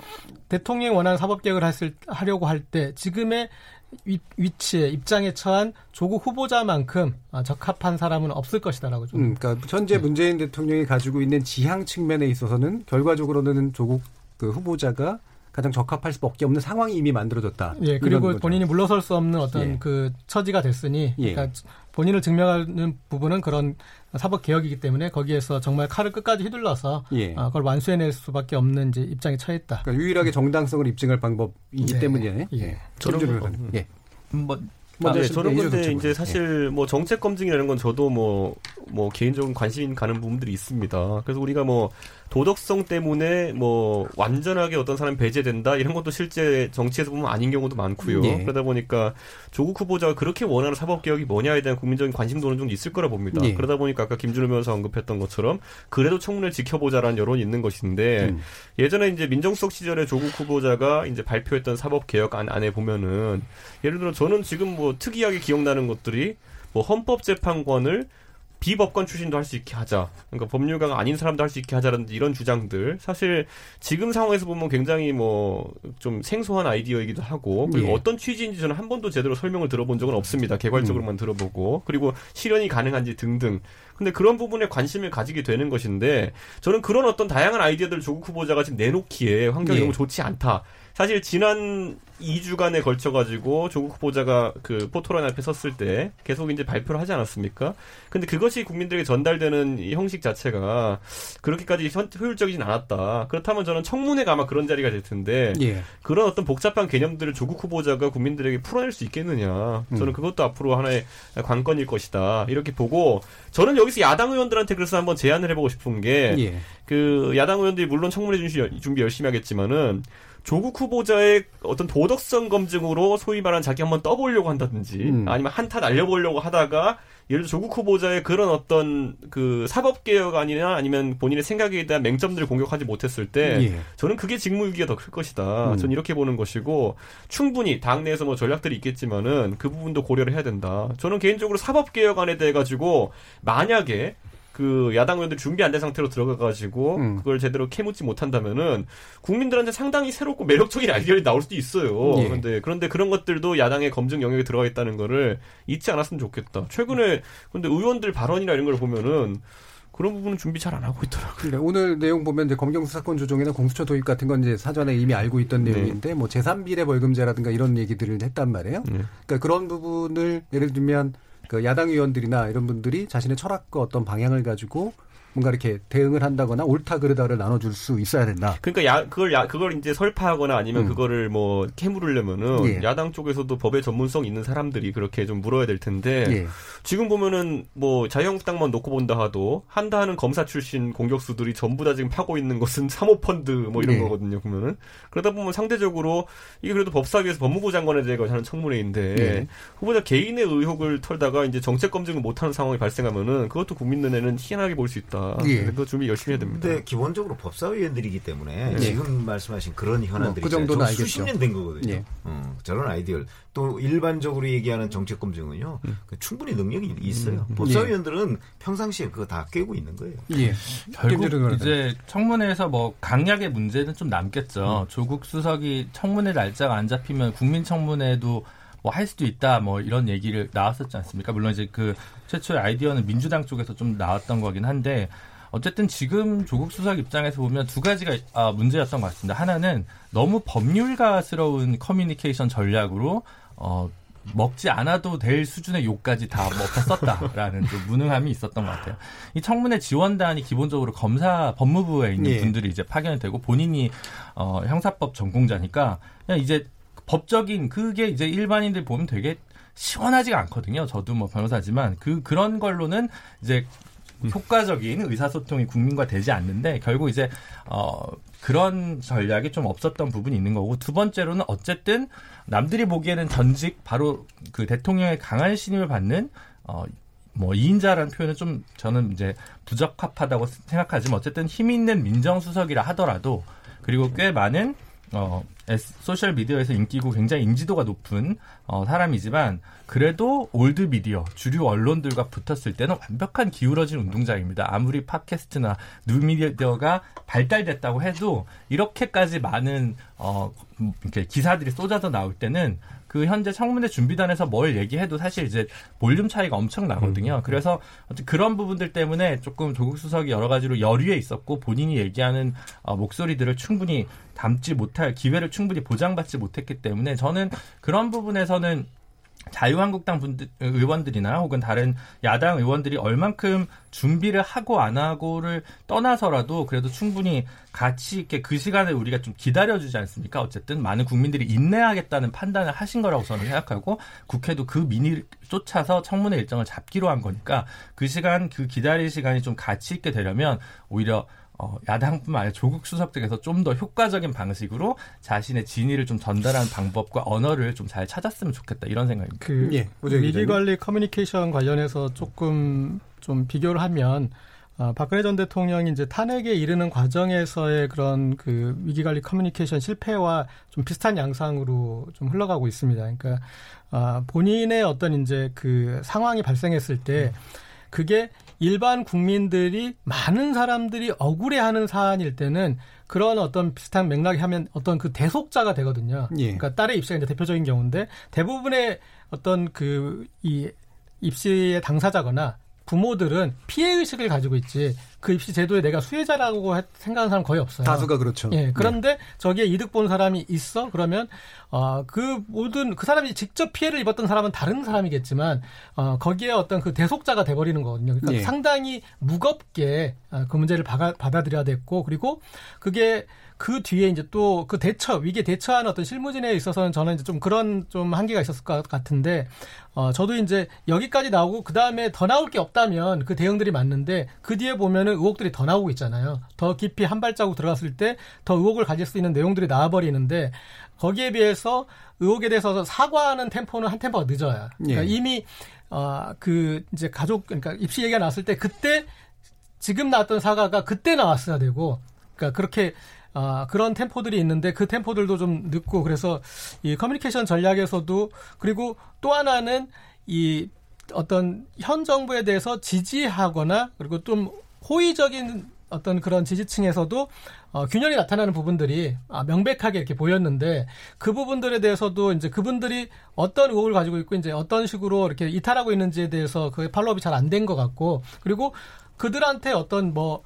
대통령이 원하는 사법 개혁을 했을, 하려고 할 때 지금의 위, 위치에 입장에 처한 조국 후보자만큼 어, 적합한 사람은 없을 것이다라고 좀 음, 그러니까 현재 문재인 대통령이 가지고 있는 지향 측면에 있어서는 결과적으로는 조국 그 후보자가 가장 적합할 수밖에 없는 상황이 이미 만들어졌다. 예, 그리고. 본인이 물러설 수 없는 어떤 예. 그 처지가 됐으니, 예. 그러니까 본인을 증명하는 부분은 그런 사법 개혁이기 때문에 거기에서 정말 칼을 끝까지 휘둘러서 예. 어, 그걸 완수해낼 수밖에 없는 이제 입장에 처했다. 그러니까 유일하게 정당성을 입증할 방법이기 네. 때문에 예. 예. 뭐- 변호사님. 예. 뭐 먼저 네, 하시면 저는 근데. 이제 사실 뭐 정책 검증이라는 건 저도 뭐, 뭐 개인적인 관심 가는 부분들이 있습니다. 그래서 우리가 뭐 도덕성 때문에 뭐 완전하게 어떤 사람이 배제된다 이런 것도 실제 정치에서 보면 아닌 경우도 많고요. 예. 그러다 보니까 조국 후보자가 그렇게 원하는 사법 개혁이 뭐냐에 대한 국민적인 관심도는 좀 있을 거라 봅니다. 예. 그러다 보니까 아까 김준호 변호사 언급했던 것처럼 그래도 청문회를 지켜보자라는 여론이 있는 것인데 음. 예전에 이제 민정수석 시절에 조국 후보자가 이제 발표했던 사법 개혁안 안에 보면은 예를 들어 저는 지금 뭐 특이하게 기억나는 것들이 뭐 헌법재판관을 비법관 출신도 할 수 있게 하자. 그러니까 법률가가 아닌 사람도 할 수 있게 하자라든지 이런 주장들 사실 지금 상황에서 보면 굉장히 뭐 좀 생소한 아이디어이기도 하고 그리고 예. 어떤 취지인지 저는 한 번도 제대로 설명을 들어본 적은 없습니다. 개괄적으로만 들어보고 그리고 실현이 가능한지 등등. 근데 그런 부분에 관심을 가지게 되는 것인데 저는 그런 어떤 다양한 아이디어들 조국 후보자가 지금 내놓기에 환경이 예. 너무 좋지 않다. 사실 지난 2주간에 걸쳐 가지고 조국 후보자가 그 포토라인 앞에 섰을 때 계속 이제 발표를 하지 않았습니까? 근데 그것이 국민들에게 전달되는 이 형식 자체가 그렇게까지 현- 효율적이진 않았다. 그렇다면 저는 청문회가 아마 그런 자리가 될 텐데 예. 그런 어떤 복잡한 개념들을 조국 후보자가 국민들에게 풀어낼 수 있겠느냐. 저는 음. 그것도 앞으로 하나의 관건일 것이다. 이렇게 보고 저는 여기서 야당 의원들한테 그래서 한번 제안을 해보고 싶은 게 예. 그 야당 의원들이 물론 청문회 준비 열심히 하겠지만은 조국 후보자의 어떤 도덕성 검증으로 소위 말하는 자기 한번 떠보려고 한다든지 음. 아니면 한타 날려보려고 하다가 예를 들어 조국 후보자의 그런 어떤 그 사법 개혁안이나 아니면 본인의 생각에 대한 맹점들을 공격하지 못했을 때 예. 저는 그게 직무유기가 더 클 것이다. 음. 저는 이렇게 보는 것이고 충분히 당내에서 뭐 전략들이 있겠지만은 그 부분도 고려를 해야 된다. 저는 개인적으로 사법 개혁안에 대해 가지고 만약에 그 야당 의원들이 준비 안 된 상태로 들어가가지고 음. 그걸 제대로 캐묻지 못한다면은 국민들한테 상당히 새롭고 매력적인 아이디어가 나올 수도 있어요. 예. 그런데 그런데 그런 것들도 야당의 검증 영역에 들어가 있다는 거를 잊지 않았으면 좋겠다. 최근에 근데 의원들 발언이나 이런 걸 보면은 그런 부분은 준비 잘 안 하고 있더라고요. 그러니까 오늘 내용 보면 이제 검경 수사권 조정이나 공수처 도입 같은 건 이제 사전에 이미 알고 있던 네. 내용인데 뭐 제3비례 벌금제라든가 이런 얘기들을 했단 말이에요. 네. 그러니까 그런 부분을 예를 들면 그 야당 의원들이나 이런 분들이 자신의 철학과 어떤 방향을 가지고 뭔가 이렇게 대응을 한다거나 옳다 그르다를 나눠줄 수 있어야 된다. 그러니까 야 그걸 야 그걸 이제 설파하거나 아니면 음. 그거를 뭐 캐물으려면은 예. 야당 쪽에서도 법의 전문성 있는 사람들이 그렇게 좀 물어야 될 텐데 예. 지금 보면은 뭐 자유한국당만 놓고 본다 하도 한다 하는 검사 출신 공격수들이 전부 다 지금 파고 있는 것은 사모펀드 뭐 이런 네. 거거든요 보면은 그러다 보면 상대적으로 이게 그래도 법사위에서 법무부 장관에 대해 하는 청문회인데 네. 후보자 개인의 의혹을 털다가 이제 정책 검증을 못하는 상황이 발생하면은 그것도 국민 눈에는 희한하게 볼 수 있다. 예. 그래서 준비 열심히 해야 됩니다. 근데 기본적으로 법사위원들이기 때문에 예. 지금 말씀하신 그런 현안들이 뭐 그 정도는 있잖아요. 알겠죠. 수십 년 된 거거든요. 예. 어, 저런 아이디어를 또 일반적으로 얘기하는 정책 검증은요 그 충분히 능력이 있어요. 법사위원들은 평상시에 그거 다 깨고 있는 거예요. 예. 결국 김재룡 의원님. 이제 청문회에서 뭐 강약의 문제는 좀 남겠죠. 조국 수석이 청문회 날짜가 안 잡히면 국민청문회도 뭐 할 수도 있다 뭐 이런 얘기를 나왔었지 않습니까? 물론 이제 그 최초의 아이디어는 민주당 쪽에서 좀 나왔던 거긴 한데 어쨌든 지금 조국 수석 입장에서 보면 두 가지가 아, 문제였던 것 같습니다. 하나는 너무 법률가스러운 커뮤니케이션 전략으로 어, 먹지 않아도 될 수준의 욕까지 다 먹다 썼다라는 좀 무능함이 있었던 것 같아요. 이 청문회 지원단이 기본적으로 검사 법무부에 있는 예. 분들이 이제 파견이 되고 본인이 어, 형사법 전공자니까 그냥 이제 법적인 그게 이제 일반인들 보면 되게 시원하지가 않거든요. 저도 뭐 변호사지만 그 그런 걸로는 이제 효과적인 의사소통이 국민과 되지 않는데 결국 이제 어 그런 전략이 좀 없었던 부분이 있는 거고 두 번째로는 어쨌든 남들이 보기에는 전직 바로 그 대통령의 강한 신임을 받는 어뭐 이인자라는 표현은 좀 저는 이제 부적합하다고 생각하지만 어쨌든 힘 있는 민정수석이라 하더라도 그리고 꽤 많은 어 소셜 미디어에서 인기고 굉장히 인지도가 높은 어, 사람이지만 그래도 old media 주류 언론들과 붙었을 때는 완벽한 기울어진 운동장입니다. 아무리 팟캐스트나 뉴미디어가 발달됐다고 해도 이렇게까지 많은 어 이렇게 기사들이 쏟아져 나올 때는 그 현재 청문회 준비단에서 뭘 얘기해도 사실 이제 볼륨 차이가 엄청 나거든요. 그래서 어쨌든 그런 부분들 때문에 조금 조국 수석이 여러 가지로 열의에 있었고 본인이 얘기하는 어, 목소리들을 충분히 담지 못할 기회를 충분히 보장받지 못했기 때문에 저는 그런 부분에서는 자유한국당 분들, 의원들이나 혹은 다른 야당 의원들이 얼만큼 준비를 하고 안 하고를 떠나서라도 그래도 충분히 가치 있게 그 시간을 우리가 좀 기다려주지 않습니까? 어쨌든 많은 국민들이 인내하겠다는 판단을 하신 거라고 저는 생각하고 국회도 그 민의를 쫓아서 청문회 일정을 잡기로 한 거니까 그 시간, 그 기다릴 시간이 좀 가치 있게 되려면 오히려 어, 야당뿐만 아니라 조국 수석 측에서 좀 더 효과적인 방식으로 자신의 진위를 좀 전달하는 방법과 언어를 좀 잘 찾았으면 좋겠다 이런 생각입니다. 그 예, 위기. 관리 커뮤니케이션 관련해서 조금 좀 비교를 하면 아, 박근혜 전 대통령이 이제 탄핵에 이르는 과정에서의 그런 그 위기 관리 커뮤니케이션 실패와 좀 비슷한 양상으로 좀 흘러가고 있습니다. 그러니까 아, 본인의 어떤 이제 그 상황이 발생했을 때 그게 일반 국민들이 많은 사람들이 억울해하는 사안일 때는 그런 어떤 비슷한 맥락이 하면 어떤 그 대속자가 되거든요. 예. 그러니까 딸의 입시가 이제 대표적인 경우인데 대부분의 어떤 그 이 입시의 당사자거나 부모들은 피해 의식을 가지고 있지 그 입시 제도에 내가 수혜자라고 해- 생각하는 사람 거의 없어요. 다수가 그렇죠. 예, 그런데 저기에 이득 본 사람이 있어? 그러면, 어, 그 모든, 그 사람이 직접 피해를 입었던 사람은 다른 사람이겠지만, 어, 거기에 어떤 그 대속자가 돼 버리는 거거든요. 그러니까 예. 상당히 무겁게 아, 그 문제를 받아, 받아들여야 됐고, 그리고 그게 그 뒤에 이제 또 그 대처, 위기에 대처하는 어떤 실무진에 있어서는 저는 이제 좀 그런 좀 한계가 있었을 것 같은데, 어, 저도 이제 여기까지 나오고 그 다음에 더 나올 게 없다면 그 대응들이 맞는데 그 뒤에 보면은 의혹들이 더 나오고 있잖아요. 더 깊이 한 발자국 들어갔을 때 더 의혹을 가질 수 있는 내용들이 나와버리는데 거기에 비해서 의혹에 대해서 사과하는 템포는 한 템포가 늦어요. 그러니까 예. 이미 어, 그 이제 가족 그러니까 입시 얘기가 나왔을 때 그때 지금 나왔던 사과가 그때 나왔어야 되고 그러니까 그렇게 아, 그런 템포들이 있는데 그 템포들도 좀 늦고 그래서 이 커뮤니케이션 전략에서도 그리고 또 하나는 이 어떤 현 정부에 대해서 지지하거나 그리고 좀 호의적인 어떤 그런 지지층에서도 어, 균열이 나타나는 부분들이 아, 명백하게 이렇게 보였는데 그 부분들에 대해서도 이제 그분들이 어떤 의혹을 가지고 있고 이제 어떤 식으로 이렇게 이탈하고 있는지에 대해서 그 팔로업이 잘 안 된 것 같고 그리고 그들한테 어떤 뭐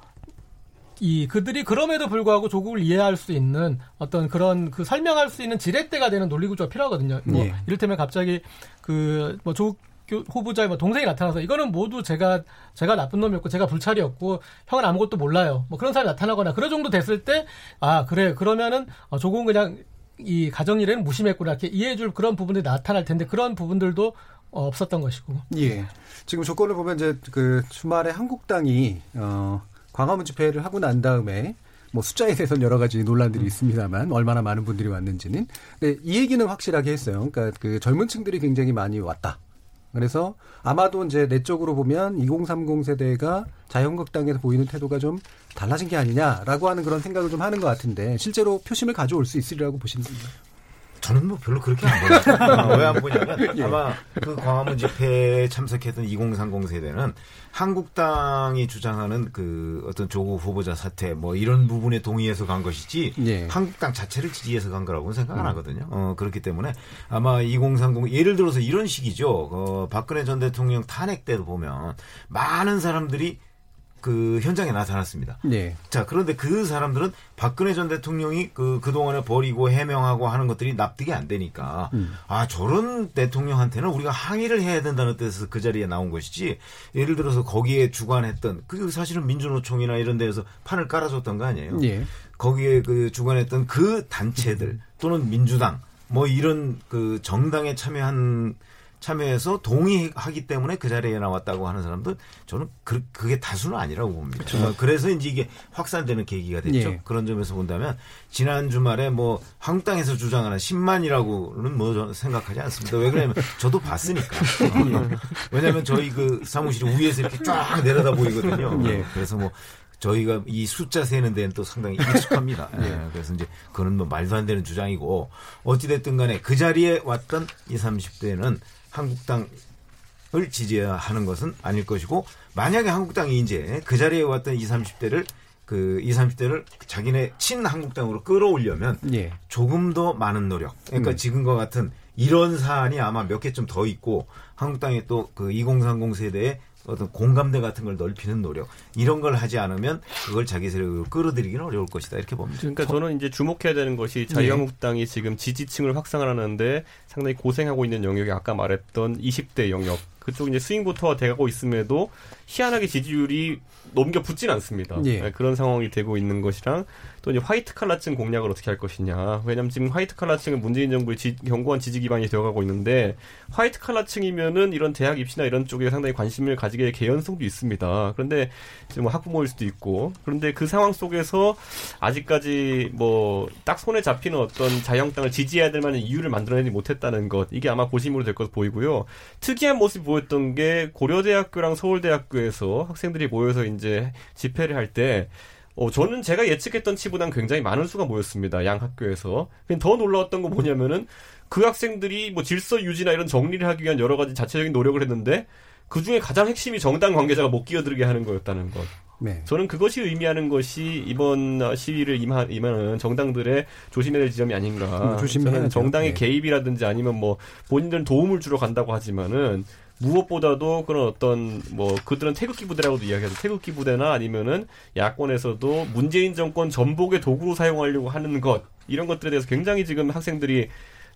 이 그들이 그럼에도 불구하고 조국을 이해할 수 있는 어떤 그런 그 설명할 수 있는 지렛대가 되는 논리 구조가 필요하거든요. 뭐 예. 이를테면 갑자기 그 뭐 조국 교- 후보자의 뭐 동생이 나타나서 이거는 모두 제가 제가 나쁜 놈이었고 제가 불찰이었고 형은 아무것도 몰라요. 뭐 그런 사람이 나타나거나 그런 정도 됐을 때 아 그래 그러면은 어, 조국은 그냥 이 가정 일에는 무심했구나 이렇게 이해해줄 그런 부분들이 나타날 텐데 그런 부분들도 어, 없었던 것이고. 예. 지금 조건을 보면 이제 그 주말에 한국당이 어 광화문 집회를 하고 난 다음에 뭐 숫자에 대해서는 여러 가지 논란들이 있습니다만 얼마나 많은 분들이 왔는지는 근데 이 얘기는 확실하게 했어요. 그러니까 그 젊은 층들이 굉장히 많이 왔다. 그래서 아마도 이제 내적으로 보면 2030 세대가 자유한국당에서 보이는 태도가 좀 달라진 게 아니냐라고 하는 그런 생각을 좀 하는 것 같은데 실제로 표심을 가져올 수 있으리라고 보시는 겁니다. 저는 뭐 별로 그렇게 안 보여요. 왜 안 보냐면 아마 그 광화문 집회에 참석했던 2030 세대는 한국당이 주장하는 그 어떤 조국 후보자 사태 뭐 이런 부분에 동의해서 간 것이지 예. 한국당 자체를 지지해서 간 거라고는 생각 안 하거든요. 어, 그렇기 때문에 아마 2030 예를 들어서 이런 식이죠. 어, 박근혜 전 대통령 탄핵 때도 보면 많은 사람들이 그 현장에 나타났습니다. 네. 자, 그런데 그 사람들은 박근혜 전 대통령이 그, 그동안에 버리고 해명하고 하는 것들이 납득이 안 되니까, 아, 저런 대통령한테는 우리가 항의를 해야 된다는 뜻에서 그 자리에 나온 것이지, 예를 들어서 거기에 주관했던, 그 사실은 민주노총이나 이런 데에서 판을 깔아줬던 거 아니에요? 예. 거기에 그 주관했던 그 단체들 또는 민주당 뭐 이런 그 정당에 참여한 참여해서 동의하기 때문에 그 자리에 나왔다고 하는 사람들 저는 그, 그게 다수는 아니라고 봅니다. 어, 그래서 이제 이게 확산되는 계기가 됐죠. 예. 그런 점에서 본다면 지난 주말에 뭐 한국당에서 주장하는 10만이라고는 뭐 저는 생각하지 않습니다. 왜 그러냐면 저도 봤으니까. 어, 왜냐하면 저희 그 사무실이 위에서 이렇게 쫙 내려다 보이거든요. 예. 그래서 뭐 저희가 이 숫자 세는 데는 또 상당히 익숙합니다. 예, 그래서 이제 그거는 뭐 말도 안 되는 주장이고 어찌됐든 간에 그 자리에 왔던 20, 30대는 한국당을 지지하는 것은 아닐 것이고 만약에 한국당이 이제 그 자리에 왔던 20, 30대를 그 20, 30대를 자기네 친한국당으로 끌어올려면 예. 조금 더 많은 노력. 그러니까 음. 지금과 같은 이런 사안이 아마 몇개좀더 있고 한국당의 또 그 2030 세대의 어떤 공감대 같은 걸 넓히는 노력 이런 걸 하지 않으면 그걸 자기 세력으로 끌어들이기는 어려울 것이다. 이렇게 봅니다. 그러니까 저는 이제 주목해야 되는 것이 자유한국당이 지금 지지층을 확산하는데 상당히 고생하고 있는 영역이 아까 말했던 20대 영역. 그쪽 이제 스윙부터 돼가고 있음에도 희한하게 지지율이 넘겨 붙진 않습니다. 예. 네, 그런 상황이 되고 있는 것이랑 또 이제 화이트 칼라층 공략을 어떻게 할 것이냐. 왜냐하면 지금 화이트 칼라층은 문재인 정부의 지, 견고한 지지 기반이 되어가고 있는데 화이트 칼라층이면은 이런 대학 입시나 이런 쪽에 상당히 관심을 가지게 될 개연성도 있습니다. 그런데 지금 뭐 학부모일 수도 있고 그런데 그 상황 속에서 아직까지 뭐 딱 손에 잡히는 어떤 자유한국당을 지지해야 될 만한 이유를 만들어내지 못했다는 것 이게 아마 고심으로 될 것으로 보이고요. 특이한 모습이 보였던 게 고려대학교랑 서울대학교 에서 학생들이 모여서 이제 집회를 할때 어, 저는 제가 예측했던 치보단 굉장히 많은 수가 모였습니다. 양 학교에서. 더 놀라웠던 건 뭐냐면은 그 학생들이 뭐 질서 유지나 이런 정리를 하기 위한 여러 가지 자체적인 노력을 했는데 그 중에 가장 핵심이 정당 관계자가 못 끼어들게 하는 거였다는 것. 네. 저는 그것이 의미하는 것이 이번 시위를 임하, 임하는 정당들의 조심해야 될 지점이 아닌가. 음, 조심해야죠. 저는 정당의 네. 개입이라든지 아니면 뭐 본인들은 도움을 주러 간다고 하지만은 무엇보다도 그런 어떤 뭐 그들은 태극기 부대라고도 이야기하죠. 태극기 부대나 아니면은 야권에서도 문재인 정권 전복의 도구로 사용하려고 하는 것 이런 것들에 대해서 굉장히 지금 학생들이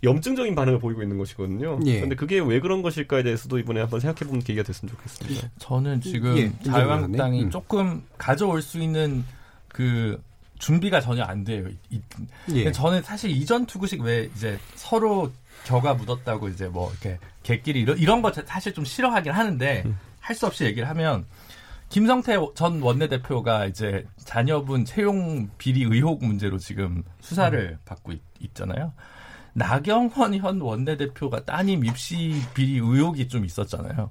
염증적인 반응을 보이고 있는 것이거든요. 예. 그런데 그게 왜 그런 것일까에 대해서도 이번에 한번 생각해보는 계기가 됐으면 좋겠습니다. 저는 지금 예, 자유한국당이 음. 조금 가져올 수 있는 그 준비가 전혀 안 돼요. 이- 예. 저는 사실 이전 투구식 왜 이제 서로 겨가 묻었다고 이제 뭐 이렇게 개끼리 이런, 이런 거 사실 좀 싫어하긴 하는데 할수 없이 얘기를 하면 김성태 전 원내대표가 이제 자녀분 채용 비리 의혹 문제로 지금 수사를 받고 있, 있잖아요. 나경원 현 원내대표가 따님 입시 비리 의혹이 좀 있었잖아요.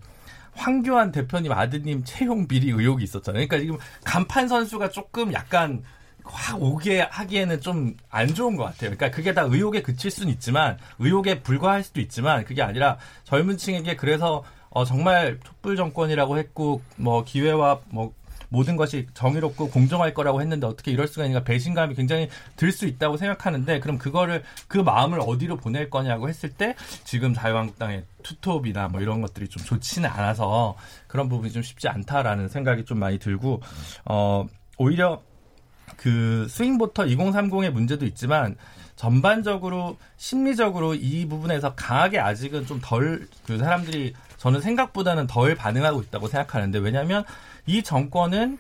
황교안 대표님 아드님 채용 비리 의혹이 있었잖아요. 그러니까 지금 간판 선수가 조금 약간 확 오게 하기에는 좀 안 좋은 것 같아요. 그러니까 그게 다 의혹에 그칠 수는 있지만 의혹에 불과할 수도 있지만 그게 아니라 젊은 층에게 그래서 어, 정말 촛불 정권이라고 했고 뭐 기회와 뭐 모든 것이 정의롭고 공정할 거라고 했는데 어떻게 이럴 수가 있는가 배신감이 굉장히 들 수 있다고 생각하는데 그럼 그거를 그 마음을 어디로 보낼 거냐고 했을 때 지금 자유한국당의 투톱이나 뭐 이런 것들이 좀 좋지는 않아서 그런 부분이 좀 쉽지 않다라는 생각이 좀 많이 들고 어 오히려 그 스윙보터 2030의 문제도 있지만 전반적으로 심리적으로 이 부분에서 강하게 아직은 좀 덜 그 사람들이 저는 생각보다는 덜 반응하고 있다고 생각하는데 왜냐하면 이 정권은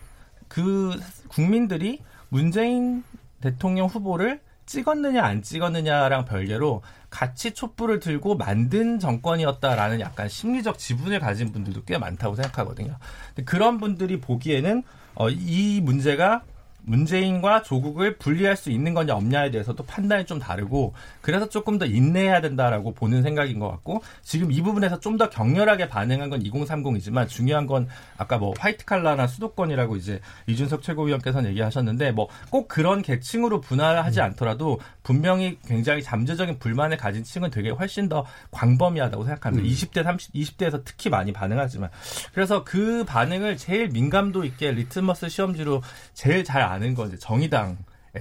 그 국민들이 문재인 대통령 후보를 찍었느냐 안 찍었느냐랑 별개로 같이 촛불을 들고 만든 정권이었다라는 약간 심리적 지분을 가진 분들도 꽤 많다고 생각하거든요. 그런 분들이 보기에는 어, 이 문제가 문재인과 조국을 분리할 수 있는 거냐 없냐에 대해서도 판단이 좀 다르고 그래서 조금 더 인내해야 된다라고 보는 생각인 것 같고 지금 이 부분에서 좀 더 격렬하게 반응한 건 2030이지만 중요한 건 아까 뭐 화이트 칼라나 수도권이라고 이제 이준석 최고위원께서는 얘기하셨는데 뭐 꼭 그런 계층으로 분할하지 않더라도 분명히 굉장히 잠재적인 불만을 가진 층은 되게 훨씬 더 광범위하다고 생각합니다. 20대 30 20대에서 특히 많이 반응하지만. 그래서 그 반응을 제일 민감도 있게 리트머스 시험지로 제일 잘 아는 건 이제 정의당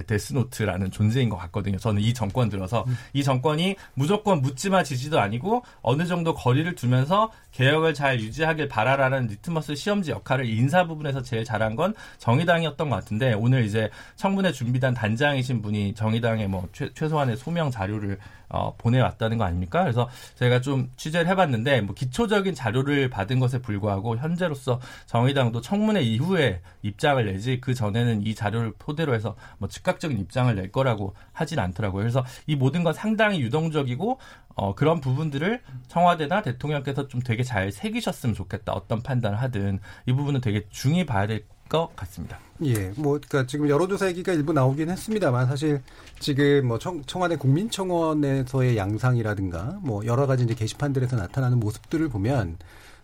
데스노트라는 존재인 것 같거든요. 저는 이 정권 들어서 이 정권이 무조건 묻지마 지지도 아니고 어느 정도 거리를 두면서 개혁을 잘 유지하길 바라라는 리트머스 시험지 역할을 인사 부분에서 제일 잘한 건 정의당이었던 것 같은데 오늘 이제 청문회 준비단 단장이신 분이 정의당의 뭐 최, 최소한의 소명 자료를 어, 보내왔다는 거 아닙니까? 그래서 제가 좀 취재를 해봤는데 뭐 기초적인 자료를 받은 것에 불구하고 현재로서 정의당도 청문회 이후에 입장을 내지 그 전에는 이 자료를 토대로 해서 뭐 즉각적인 입장을 낼 거라고 하진 않더라고요. 그래서 이 모든 건 상당히 유동적이고 어, 그런 부분들을 청와대나 대통령께서 좀 되게 잘 새기셨으면 좋겠다. 어떤 판단을 하든 이 부분은 되게 중히 봐야 될 것 같습니다. 예, 뭐, 그니까 지금 여론조사 얘기가 일부 나오긴 했습니다만 사실 지금 뭐 청, 청와대 국민청원에서의 양상이라든가 뭐 여러 가지 이제 게시판들에서 나타나는 모습들을 보면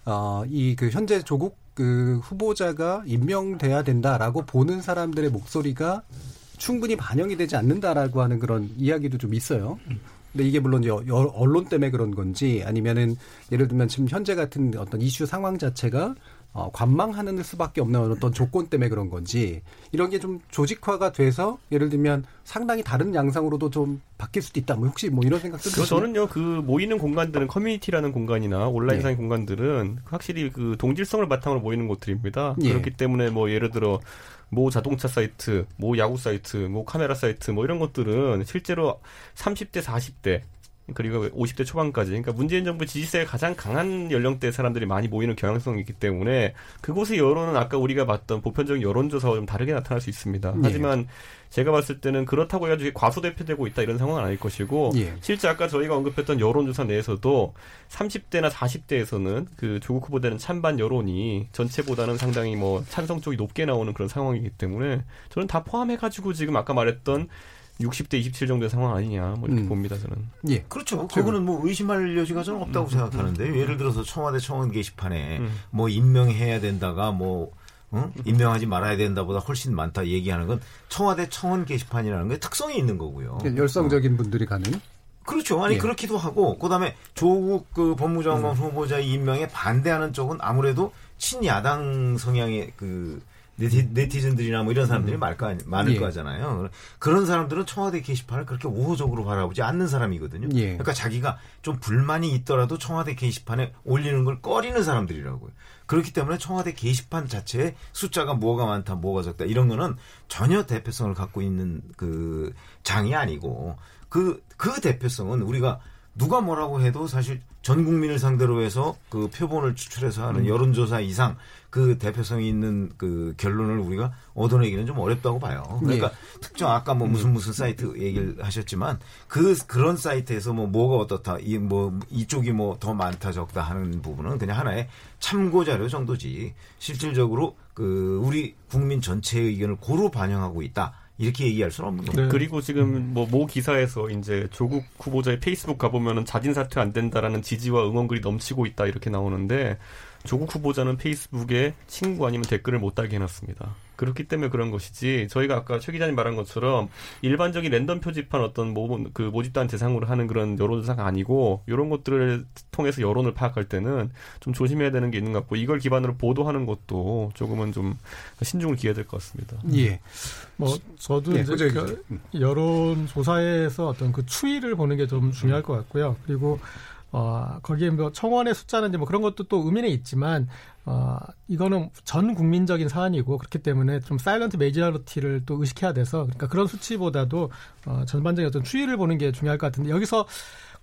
어, 이 그 현재 조국 그 후보자가 임명돼야 된다라고 보는 사람들의 목소리가 충분히 반영이 되지 않는다라고 하는 그런 이야기도 좀 있어요. 근데 이게 물론 여- 언론 때문에 그런 건지 아니면은 예를 들면 지금 현재 같은 어떤 이슈 상황 자체가 어, 관망하는 수밖에 없는 어떤 조건 때문에 그런 건지 이런 게 좀 조직화가 돼서 예를 들면 상당히 다른 양상으로도 좀 바뀔 수도 있다. 뭐 혹시 뭐 이런 생각도 그래서 저는요 그 모이는 공간들은 커뮤니티라는 공간이나 온라인상의 네. 공간들은 확실히 그 동질성을 바탕으로 모이는 곳들입니다. 예. 그렇기 때문에 뭐 예를 들어 모 자동차 사이트, 모 야구 사이트, 모 카메라 사이트 뭐 이런 것들은 실제로 30대, 40대 그리고 50대 초반까지 그러니까 문재인 정부 지지세가 가장 강한 연령대 사람들이 많이 모이는 경향성이 있기 때문에 그곳의 여론은 아까 우리가 봤던 보편적인 여론조사와 좀 다르게 나타날 수 있습니다. 예. 하지만 제가 봤을 때는 그렇다고 해가지고 과소대표되고 있다 이런 상황은 아닐 것이고 예. 실제 아까 저희가 언급했던 여론조사 내에서도 30대나 40대에서는 그 조국 후보자는 찬반 여론이 전체보다는 상당히 뭐 찬성 쪽이 높게 나오는 그런 상황이기 때문에 저는 다 포함해가지고 지금 아까 말했던 60대 27 정도의 상황 아니냐 뭐 이렇게 음. 봅니다 저는. 예. 그렇죠. 그거는 뭐 의심할 여지가 저는 없다고 생각하는데 예를 들어서 청와대 청원 게시판에 뭐 임명해야 된다가 뭐 어? 임명하지 말아야 된다보다 훨씬 많다 얘기하는 건 청와대 청원 게시판이라는 게 특성이 있는 거고요. 열성적인 분들이 가는 그렇죠. 아니 예. 그렇기도 하고 그다음에 조국 그 법무장관 음. 후보자 임명에 반대하는 쪽은 아무래도 친야당 성향의 그 네티, 네티 즌들이나 뭐 이런 사람들이 많을 거 아니, 많을 예. 거잖아요. 그런 사람들은 청와대 게시판을 그렇게 우호적으로 바라보지 않는 사람이거든요. 예. 그러니까 자기가 좀 불만이 있더라도 청와대 게시판에 올리는 걸 꺼리는 사람들이라고요. 그렇기 때문에 청와대 게시판 자체에 숫자가 뭐가 많다, 뭐가 적다 이런 거는 전혀 대표성을 갖고 있는 그 장이 아니고 그, 그 대표성은 우리가 누가 뭐라고 해도 사실 전 국민을 상대로 해서 그 표본을 추출해서 하는 여론조사 이상 그 대표성이 있는 그 결론을 우리가 얻어내기는 좀 어렵다고 봐요. 그러니까 특정 아까 뭐 무슨 무슨 사이트 얘기를 하셨지만 그 그런 사이트에서 뭐 뭐가 어떻다 이 뭐 이쪽이 뭐 더 많다 적다 하는 부분은 그냥 하나의 참고 자료 정도지 실질적으로 그 우리 국민 전체의 의견을 고루 반영하고 있다. 이렇게 얘기할 수는 없는 거죠. 네. 그리고 지금 뭐 모 기사에서 이제 조국 후보자의 페이스북 가보면은 자진 사퇴 안 된다라는 지지와 응원글이 넘치고 있다 이렇게 나오는데 조국 후보자는 페이스북에 친구 아니면 댓글을 못 달게 해놨습니다. 그렇기 때문에 그런 것이지 저희가 아까 최 기자님 말한 것처럼 일반적인 랜덤 표집한 어떤 모, 그 모집단 대상으로 하는 그런 여론조사가 아니고 이런 것들을 통해서 여론을 파악할 때는 좀 조심해야 되는 게 있는 것 같고 이걸 기반으로 보도하는 것도 조금은 좀 신중을 기해야 될 것 같습니다. 예. 뭐 저도 예, 이제 그 기자. 여론 조사에서 어떤 그 추이를 보는 게 좀 중요할 것 같고요. 그리고 어 거기에 뭐 청원의 숫자는 뭐 그런 것도 또 의미는 있지만 어 이거는 전 국민적인 사안이고 그렇기 때문에 좀 silent majority를 또 의식해야 돼서 그러니까 그런 수치보다도 어 전반적인 어떤 추이를 보는 게 중요할 것 같은데 여기서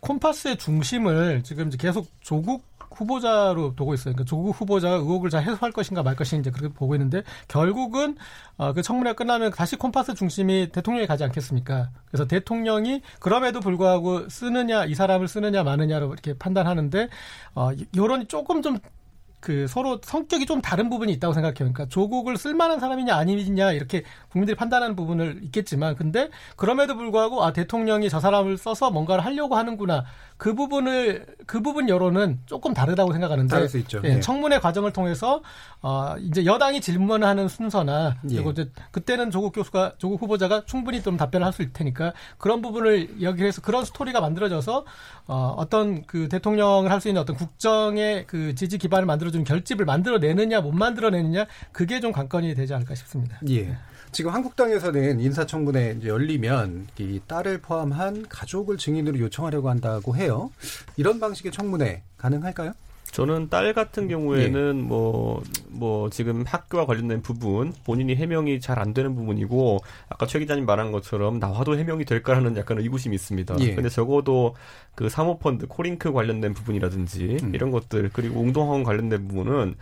콤파스의 중심을 지금 이제 계속 조국 후보자로 두고 있어요. 그러니까 조국 후보자가 의혹을 잘 해소할 것인가 말 이제 그렇게 보고 있는데 결국은 어, 그 청문회가 끝나면 다시 콤파스 중심이 대통령이 가지 않겠습니까? 그래서 대통령이 그럼에도 불구하고 쓰느냐 이 사람을 쓰느냐 마느냐로 이렇게 판단하는데 어, 여론이 조금 좀그 서로 성격이 좀 다른 부분이 있다고 생각해요. 그러니까 조국을 쓸만한 사람이냐 아니냐 이렇게 국민들이 판단하는 부분을 있겠지만 근데 그럼에도 불구하고 아 대통령이 저 사람을 써서 뭔가를 하려고 하는구나 그 부분을 그 부분 여론은 조금 다르다고 생각하는데 다를 수 있죠. 예, 예. 청문회 과정을 통해서 어 이제 여당이 질문하는 순서나 예. 그리고 이제 그때는 조국 교수가 조국 후보자가 충분히 좀 답변을 할 수 있을 테니까 그런 부분을 여기에서 그런 스토리가 만들어져서 어 어떤 그 대통령을 할 수 있는 어떤 국정의 그 지지 기반을 만들어주는 결집을 만들어내느냐 못 만들어내느냐 그게 좀 관건이 되지 않을까 싶습니다. 예. 지금 한국당에서는 인사청문회 열리면 이 딸을 포함한 가족을 증인으로 요청하려고 한다고 해요. 이런 방식의 청문회 가능할까요? 저는 딸 같은 경우에는 뭐, 뭐, 지금 학교와 관련된 부분, 본인이 해명이 잘 안 되는 부분이고, 아까 최 기자님 말한 것처럼 나와도 해명이 될까라는 약간 의구심이 있습니다. 예. 근데 적어도 그 사모펀드, 코링크 관련된 부분이라든지, 음. 이런 것들, 그리고 웅동학원 관련된 부분은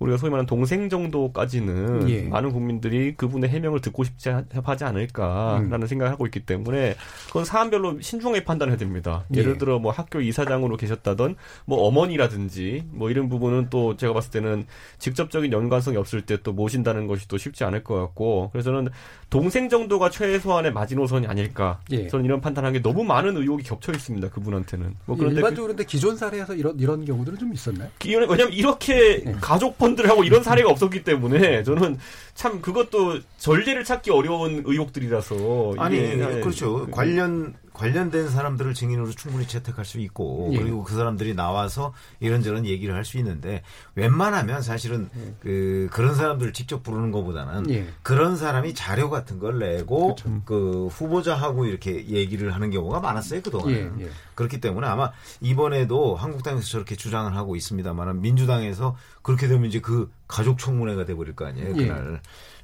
우리가 소위 말하는 동생 정도까지는 예. 많은 국민들이 그분의 해명을 듣고 싶지 하- 하지 않을까라는 음. 생각을 하고 있기 때문에 그건 사안별로 신중하게 판단해야 됩니다. 예를 예. 들어 뭐 학교 이사장으로 계셨다던 뭐 어머니라든지 뭐 이런 부분은 또 제가 봤을 때는 직접적인 연관성이 없을 때 또 모신다는 것이 또 쉽지 않을 것 같고 그래서 저는 동생 정도가 최소한의 마지노선이 아닐까 예. 저는 이런 판단한 게 너무 많은 의혹이 겹쳐 있습니다 그분한테는 뭐 그런데 그- 일반적으로 근데 기존 사례에서 이런 이런 경우들은 좀 있었나요? 왜냐면 이렇게 네. 가족 펀드를 하고 이런 사례가 없었기 때문에 저는 참 그것도 전례를 찾기 어려운 의혹들이라서 아니 이게- 그렇죠 그- 관련 관련된 사람들을 증인으로 충분히 채택할 수 있고 예. 그리고 그 사람들이 나와서 이런저런 얘기를 할 수 있는데 웬만하면 사실은 그 그런 사람들을 직접 부르는 것보다는 예. 그런 사람이 자료 같은 걸 내고 그렇죠. 그 후보자하고 이렇게 얘기를 하는 경우가 많았어요 그동안 예, 은 예. 그렇기 때문에 아마 이번에도 한국당에서 저렇게 주장을 하고 있습니다만 민주당에서 그렇게 되면 이제 그 가족 청문회가 돼버릴 거 아니에요 예. 그날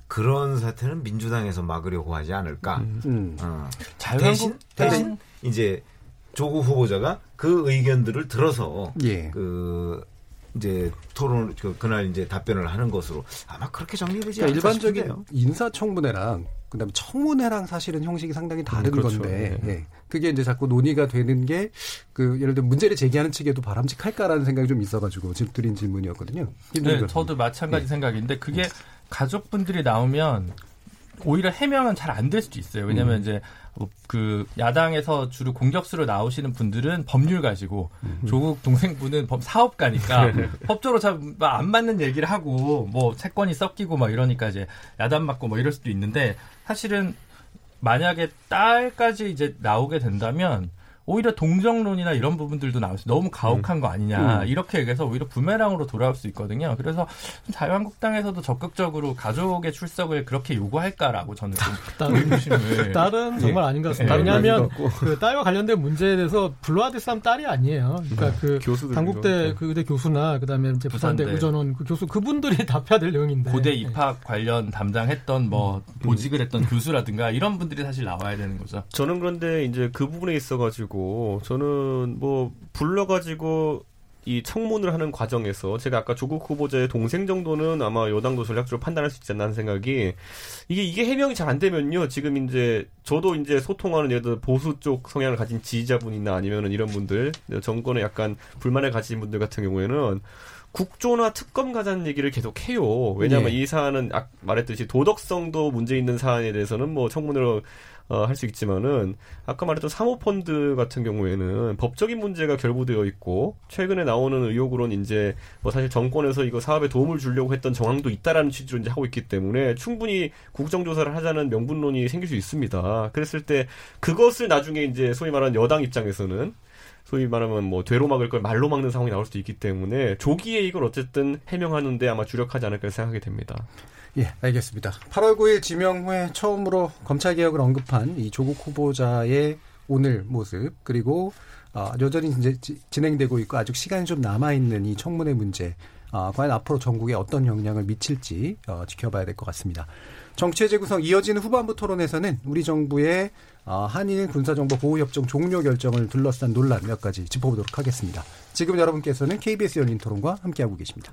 그런 사태는 민주당에서 막으려고 하지 않을까. 음. 어. 자유한국 대신 대신 이제 조국 후보자가 그 의견들을 들어서 예. 그 이제 토론 그 그날 이제 답변을 하는 것으로 아마 그렇게 정리되지 그러니까 않을까 일반적인. 인사청문회랑 그다음에 청문회랑 사실은 형식이 상당히 다른 음, 그렇죠. 건데 네. 예. 그게 이제 자꾸 논의가 되는 게 그 예를 들어 문제를 제기하는 측에도 바람직할까라는 생각이 좀 있어가지고 지금 드린 질문이었거든요. 네. 저도 마찬가지 예. 생각인데 그게 가족분들이 나오면 오히려 해명은 잘 안 될 수도 있어요. 왜냐하면 음. 이제 뭐 그 야당에서 주로 공격수로 나오시는 분들은 법률 가지고 음. 조국 동생분은 법 사업가니까 법적으로 잘 안 맞는 얘기를 하고 뭐 채권이 섞이고 막 이러니까 이제 야단 맞고 뭐 이럴 수도 있는데 사실은 만약에 딸까지 이제 나오게 된다면 오히려 동정론이나 이런 부분들도 나올 수 너무 가혹한 거 아니냐 음. 이렇게 얘기해서 오히려 부메랑으로 돌아올 수 있거든요. 그래서 자유한국당에서도 적극적으로 가족의 출석을 그렇게 요구할까라고 저는 좀 다른 의구심을 딸은 정말 아닌 것 같습니다. 예, 왜냐하면. 그 딸과 관련된 문제에 대해서 불러야 될 사람 딸이 아니에요. 그러니까 그 교수들 단국대 그 의대 교수나 그다음에 이제 부산대 부산대. 의전원 그 교수 그분들이 답해야 될 내용인데 고대 예. 입학 관련 담당했던 뭐 보직을 했던 교수라든가 이런 분들이 사실 나와야 되는 거죠. 저는 그런데 이제 그 부분에 있어가지고 저는 뭐 불러가지고 이 청문을 하는 과정에서 제가 아까 조국 후보자의 동생 정도는 아마 여당도 전략적으로 판단할 수 있지 않나 하는 생각이 이게 이게 해명이 잘 안 되면요 지금 이제 저도 이제 소통하는 예를 들어 보수 쪽 성향을 가진 지지자분이나 아니면은 이런 분들 정권에 약간 불만을 가진 분들 같은 경우에는 국조나 특검 가자는 얘기를 계속 해요. 왜냐하면 예. 이 사안은 아, 말했듯이 도덕성도 문제 있는 사안에 대해서는 뭐 청문으로 어, 할 수 있지만은 아까 말했던 사모펀드 같은 경우에는 법적인 문제가 결부되어 있고 최근에 나오는 의혹으로는 이제 뭐 사실 정권에서 이거 사업에 도움을 주려고 했던 정황도 있다라는 취지로 이제 하고 있기 때문에 충분히 국정조사를 하자는 명분론이 생길 수 있습니다. 그랬을 때 그것을 나중에 이제 소위 말하는 여당 입장에서는 소위 말하면 뭐 되로 막을 걸 말로 막는 상황이 나올 수도 있기 때문에 조기에 이걸 어쨌든 해명하는데 아마 주력하지 않을까 생각이 됩니다. 예, 알겠습니다. 8월 9일 지명 후에 처음으로 검찰 개혁을 언급한 이 조국 후보자의 오늘 모습, 그리고 아, 여전히 이제 지- 진행되고 있고 아직 시간이 좀 남아 있는 이 청문회 문제, 아, 과연 앞으로 전국에 어떤 영향을 미칠지 어, 지켜봐야 될 것 같습니다. 정치의 재구성 이어지는 후반부 토론에서는 우리 정부의 아, 한일 군사정보 보호협정 종료 결정을 둘러싼 논란 몇 가지 짚어보도록 하겠습니다. 지금 여러분께서는 KBS 열린 토론과 함께하고 계십니다.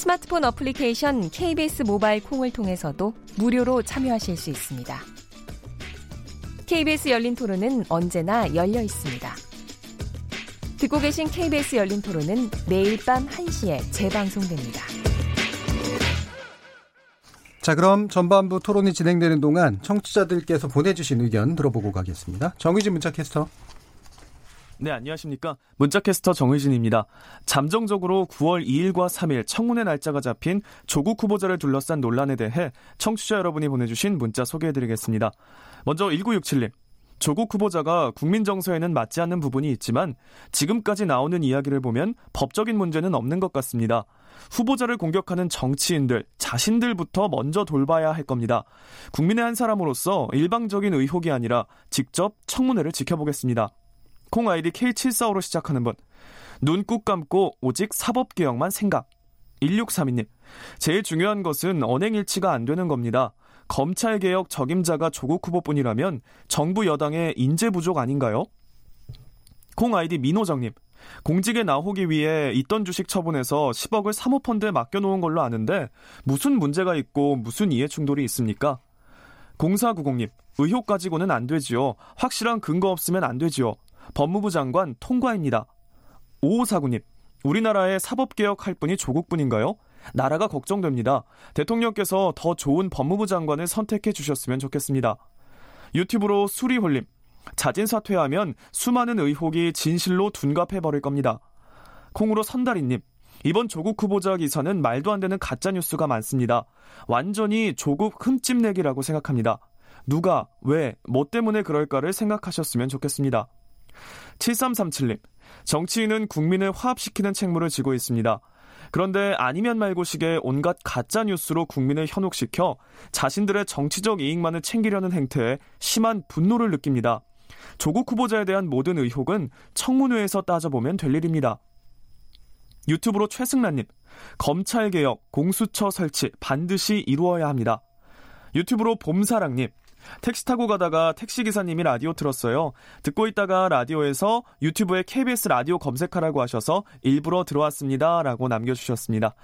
스마트폰 어플리케이션 KBS 모바일 콩을 통해서도 무료로 참여하실 수 있습니다. KBS 열린 토론은 언제나 열려 있습니다. 듣고 계신 KBS 열린 토론은 매일 밤 1시에 재방송됩니다. 자, 그럼 전반부 토론이 진행되는 동안 청취자들께서 보내주신 의견 들어보고 가겠습니다. 정의진 문자 캐스터. 네, 안녕하십니까. 문자캐스터 정의진입니다. 잠정적으로 9월 2일과 3일 청문회 날짜가 잡힌 조국 후보자를 둘러싼 논란에 대해 청취자 여러분이 보내주신 문자 소개해드리겠습니다. 먼저 1967님. 조국 후보자가 국민 정서에는 맞지 않는 부분이 있지만 지금까지 나오는 이야기를 보면 법적인 문제는 없는 것 같습니다. 후보자를 공격하는 정치인들, 자신들부터 먼저 돌봐야 할 겁니다. 국민의 한 사람으로서 일방적인 의혹이 아니라 직접 청문회를 지켜보겠습니다. 콩 아이디 K74호로 시작하는 분. 눈꾹 감고 오직 사법개혁만 생각. 1632님. 제일 중요한 것은 언행일치가 안 되는 겁니다. 검찰개혁 적임자가 조국 후보뿐이라면 정부 여당의 인재 부족 아닌가요? 콩 아이디 민호정님. 공직에 나오기 위해 있던 주식 처분해서 10억을 사모펀드에 맡겨놓은 걸로 아는데 무슨 문제가 있고 무슨 이해 충돌이 있습니까? 0490님. 의혹 가지고는 안 되지요. 확실한 근거 없으면 안 되지요. 법무부 장관 통과입니다. 5549님. 우리나라에 사법개혁할 분이 조국뿐인가요? 나라가 걱정됩니다. 대통령께서 더 좋은 법무부 장관을 선택해 주셨으면 좋겠습니다. 유튜브로 수리홀림. 자진 사퇴하면 수많은 의혹이 진실로 둔갑해 버릴 겁니다. 콩으로 선다리님. 이번 조국 후보자 기사는 말도 안 되는 가짜 뉴스가 많습니다. 완전히 조국 흠집내기라고 생각합니다. 누가, 왜, 뭐 때문에 그럴까를 생각하셨으면 좋겠습니다. 7337님. 정치인은 국민을 화합시키는 책무를 지고 있습니다. 그런데 아니면 말고식의 온갖 가짜 뉴스로 국민을 현혹시켜 자신들의 정치적 이익만을 챙기려는 행태에 심한 분노를 느낍니다. 조국 후보자에 대한 모든 의혹은 청문회에서 따져보면 될 일입니다. 유튜브로 최승란님, 검찰개혁, 공수처 설치 반드시 이루어야 합니다. 유튜브로 봄사랑님, 택시 타고 가다가 택시 기사님이 라디오 틀었어요. 듣고 있다가 라디오에서 유튜브에 KBS 라디오 검색하라고 하셔서 일부러 들어왔습니다. 라고 남겨 주셨습니다.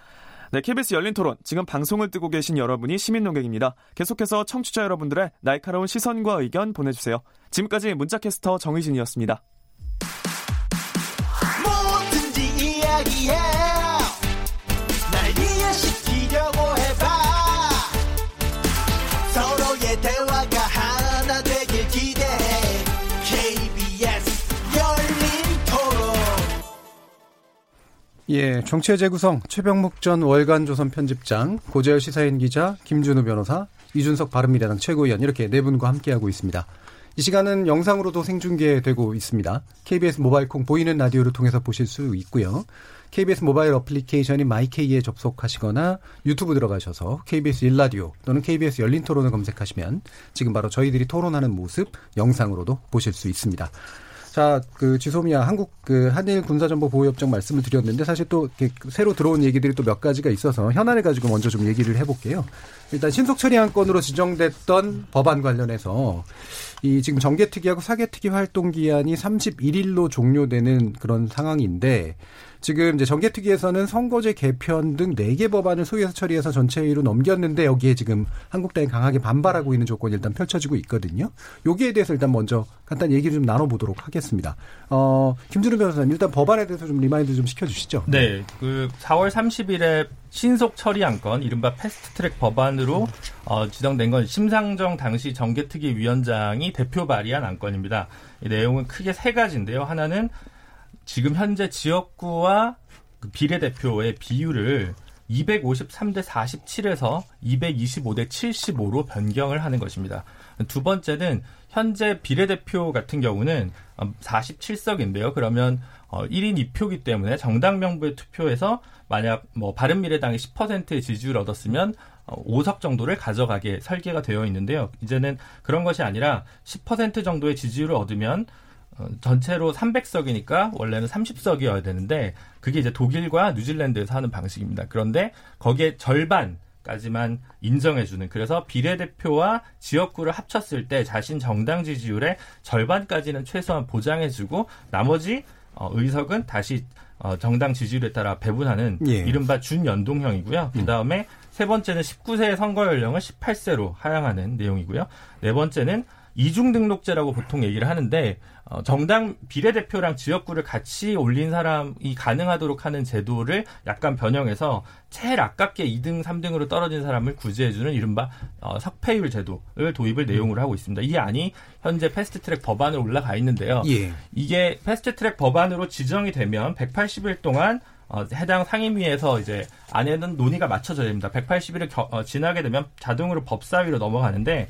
네, KBS 열린 토론. 지금 방송을 뜨고 계신 여러분이 시민 농객입니다. 계속해서 청취자 여러분들의 날카로운 시선과 의견 보내주세요. 지금까지 문자캐스터 정의진이었습니다. 뭐든지 이야기해 예, 정치의 재구성 최병묵 전 월간 조선 편집장, 고재열 시사인 기자, 김준우 변호사, 이준석 바른미래당 최고위원 이렇게 네 분과 함께하고 있습니다. 이 시간은 영상으로도 생중계되고 있습니다. KBS 모바일 콩 보이는 라디오를 통해서 보실 수 있고요. KBS 모바일 어플리케이션인 마이케이에 접속하시거나 유튜브 들어가셔서 KBS 일라디오 또는 KBS 열린 토론을 검색하시면 지금 바로 저희들이 토론하는 모습 영상으로도 보실 수 있습니다. 자, 그 지소미아 한국 그 한일 군사정보 보호협정 말씀을 드렸는데 사실 또 새로 들어온 얘기들이 또 몇 가지가 있어서 현안을 가지고 먼저 좀 얘기를 해볼게요. 일단 신속 처리 안건으로 지정됐던 법안 관련해서 이 지금 정개특위하고 사개특위 활동 기한이 31일로 종료되는 그런 상황인데 지금 이제 정개특위에서는 선거제 개편 등 4개 법안을 소위에서 처리해서 전체회의로 넘겼는데 여기에 지금 한국당이 강하게 반발하고 있는 조건이 일단 펼쳐지고 있거든요. 여기에 대해서 일단 먼저 간단히 얘기를 좀 나눠보도록 하겠습니다. 어, 김준우 변호사님 일단 법안에 대해서 좀 remind 좀 시켜주시죠. 네, 그 4월 30일에 신속 처리 안건, 이른바 패스트트랙 법안으로 어, 지정된 건 심상정 당시 정개특위 위원장이 대표 발의한 안건입니다. 이 내용은 크게 세 가지인데요. 하나는 지금 현재 지역구와 그 비례대표의 비율을 253대 47에서 225대 75로 변경을 하는 것입니다. 두 번째는 현재 비례대표 같은 경우는 47석인데요. 그러면 1인 2표기 때문에 정당 명부의 투표에서 만약 뭐 바른미래당이 10%의 지지율을 얻었으면 5석 정도를 가져가게 설계가 되어 있는데요. 이제는 그런 것이 아니라 10% 정도의 지지율을 얻으면 어, 전체로 300석이니까 원래는 30석이어야 되는데 그게 이제 독일과 뉴질랜드에서 하는 방식입니다. 그런데 거기에 절반 까지만 인정해주는 그래서 비례대표와 지역구를 합쳤을 때 자신 정당 지지율의 절반까지는 최소한 보장해주고 나머지 어, 의석은 다시 어, 정당 지지율에 따라 배분하는 예. 이른바 준연동형이고요. 그 다음에 세 번째는 19세 선거 연령을 18세로 하향하는 내용이고요. 네 번째는 이중 등록제라고 보통 얘기를 하는데 어, 정당 비례대표랑 지역구를 같이 올린 사람이 가능하도록 하는 제도를 약간 변형해서 제일 아깝게 2등, 3등으로 떨어진 사람을 구제해주는 이른바 어, 석패율 제도를 도입을 내용으로 하고 있습니다. 이 안이 현재 패스트트랙 법안으로 올라가 있는데요. 예. 이게 패스트트랙 법안으로 지정이 되면 180일 동안 어, 해당 상임위에서 이제 안에는 논의가 맞춰져야 됩니다. 180일을 겨, 어, 지나게 되면 자동으로 법사위로 넘어가는데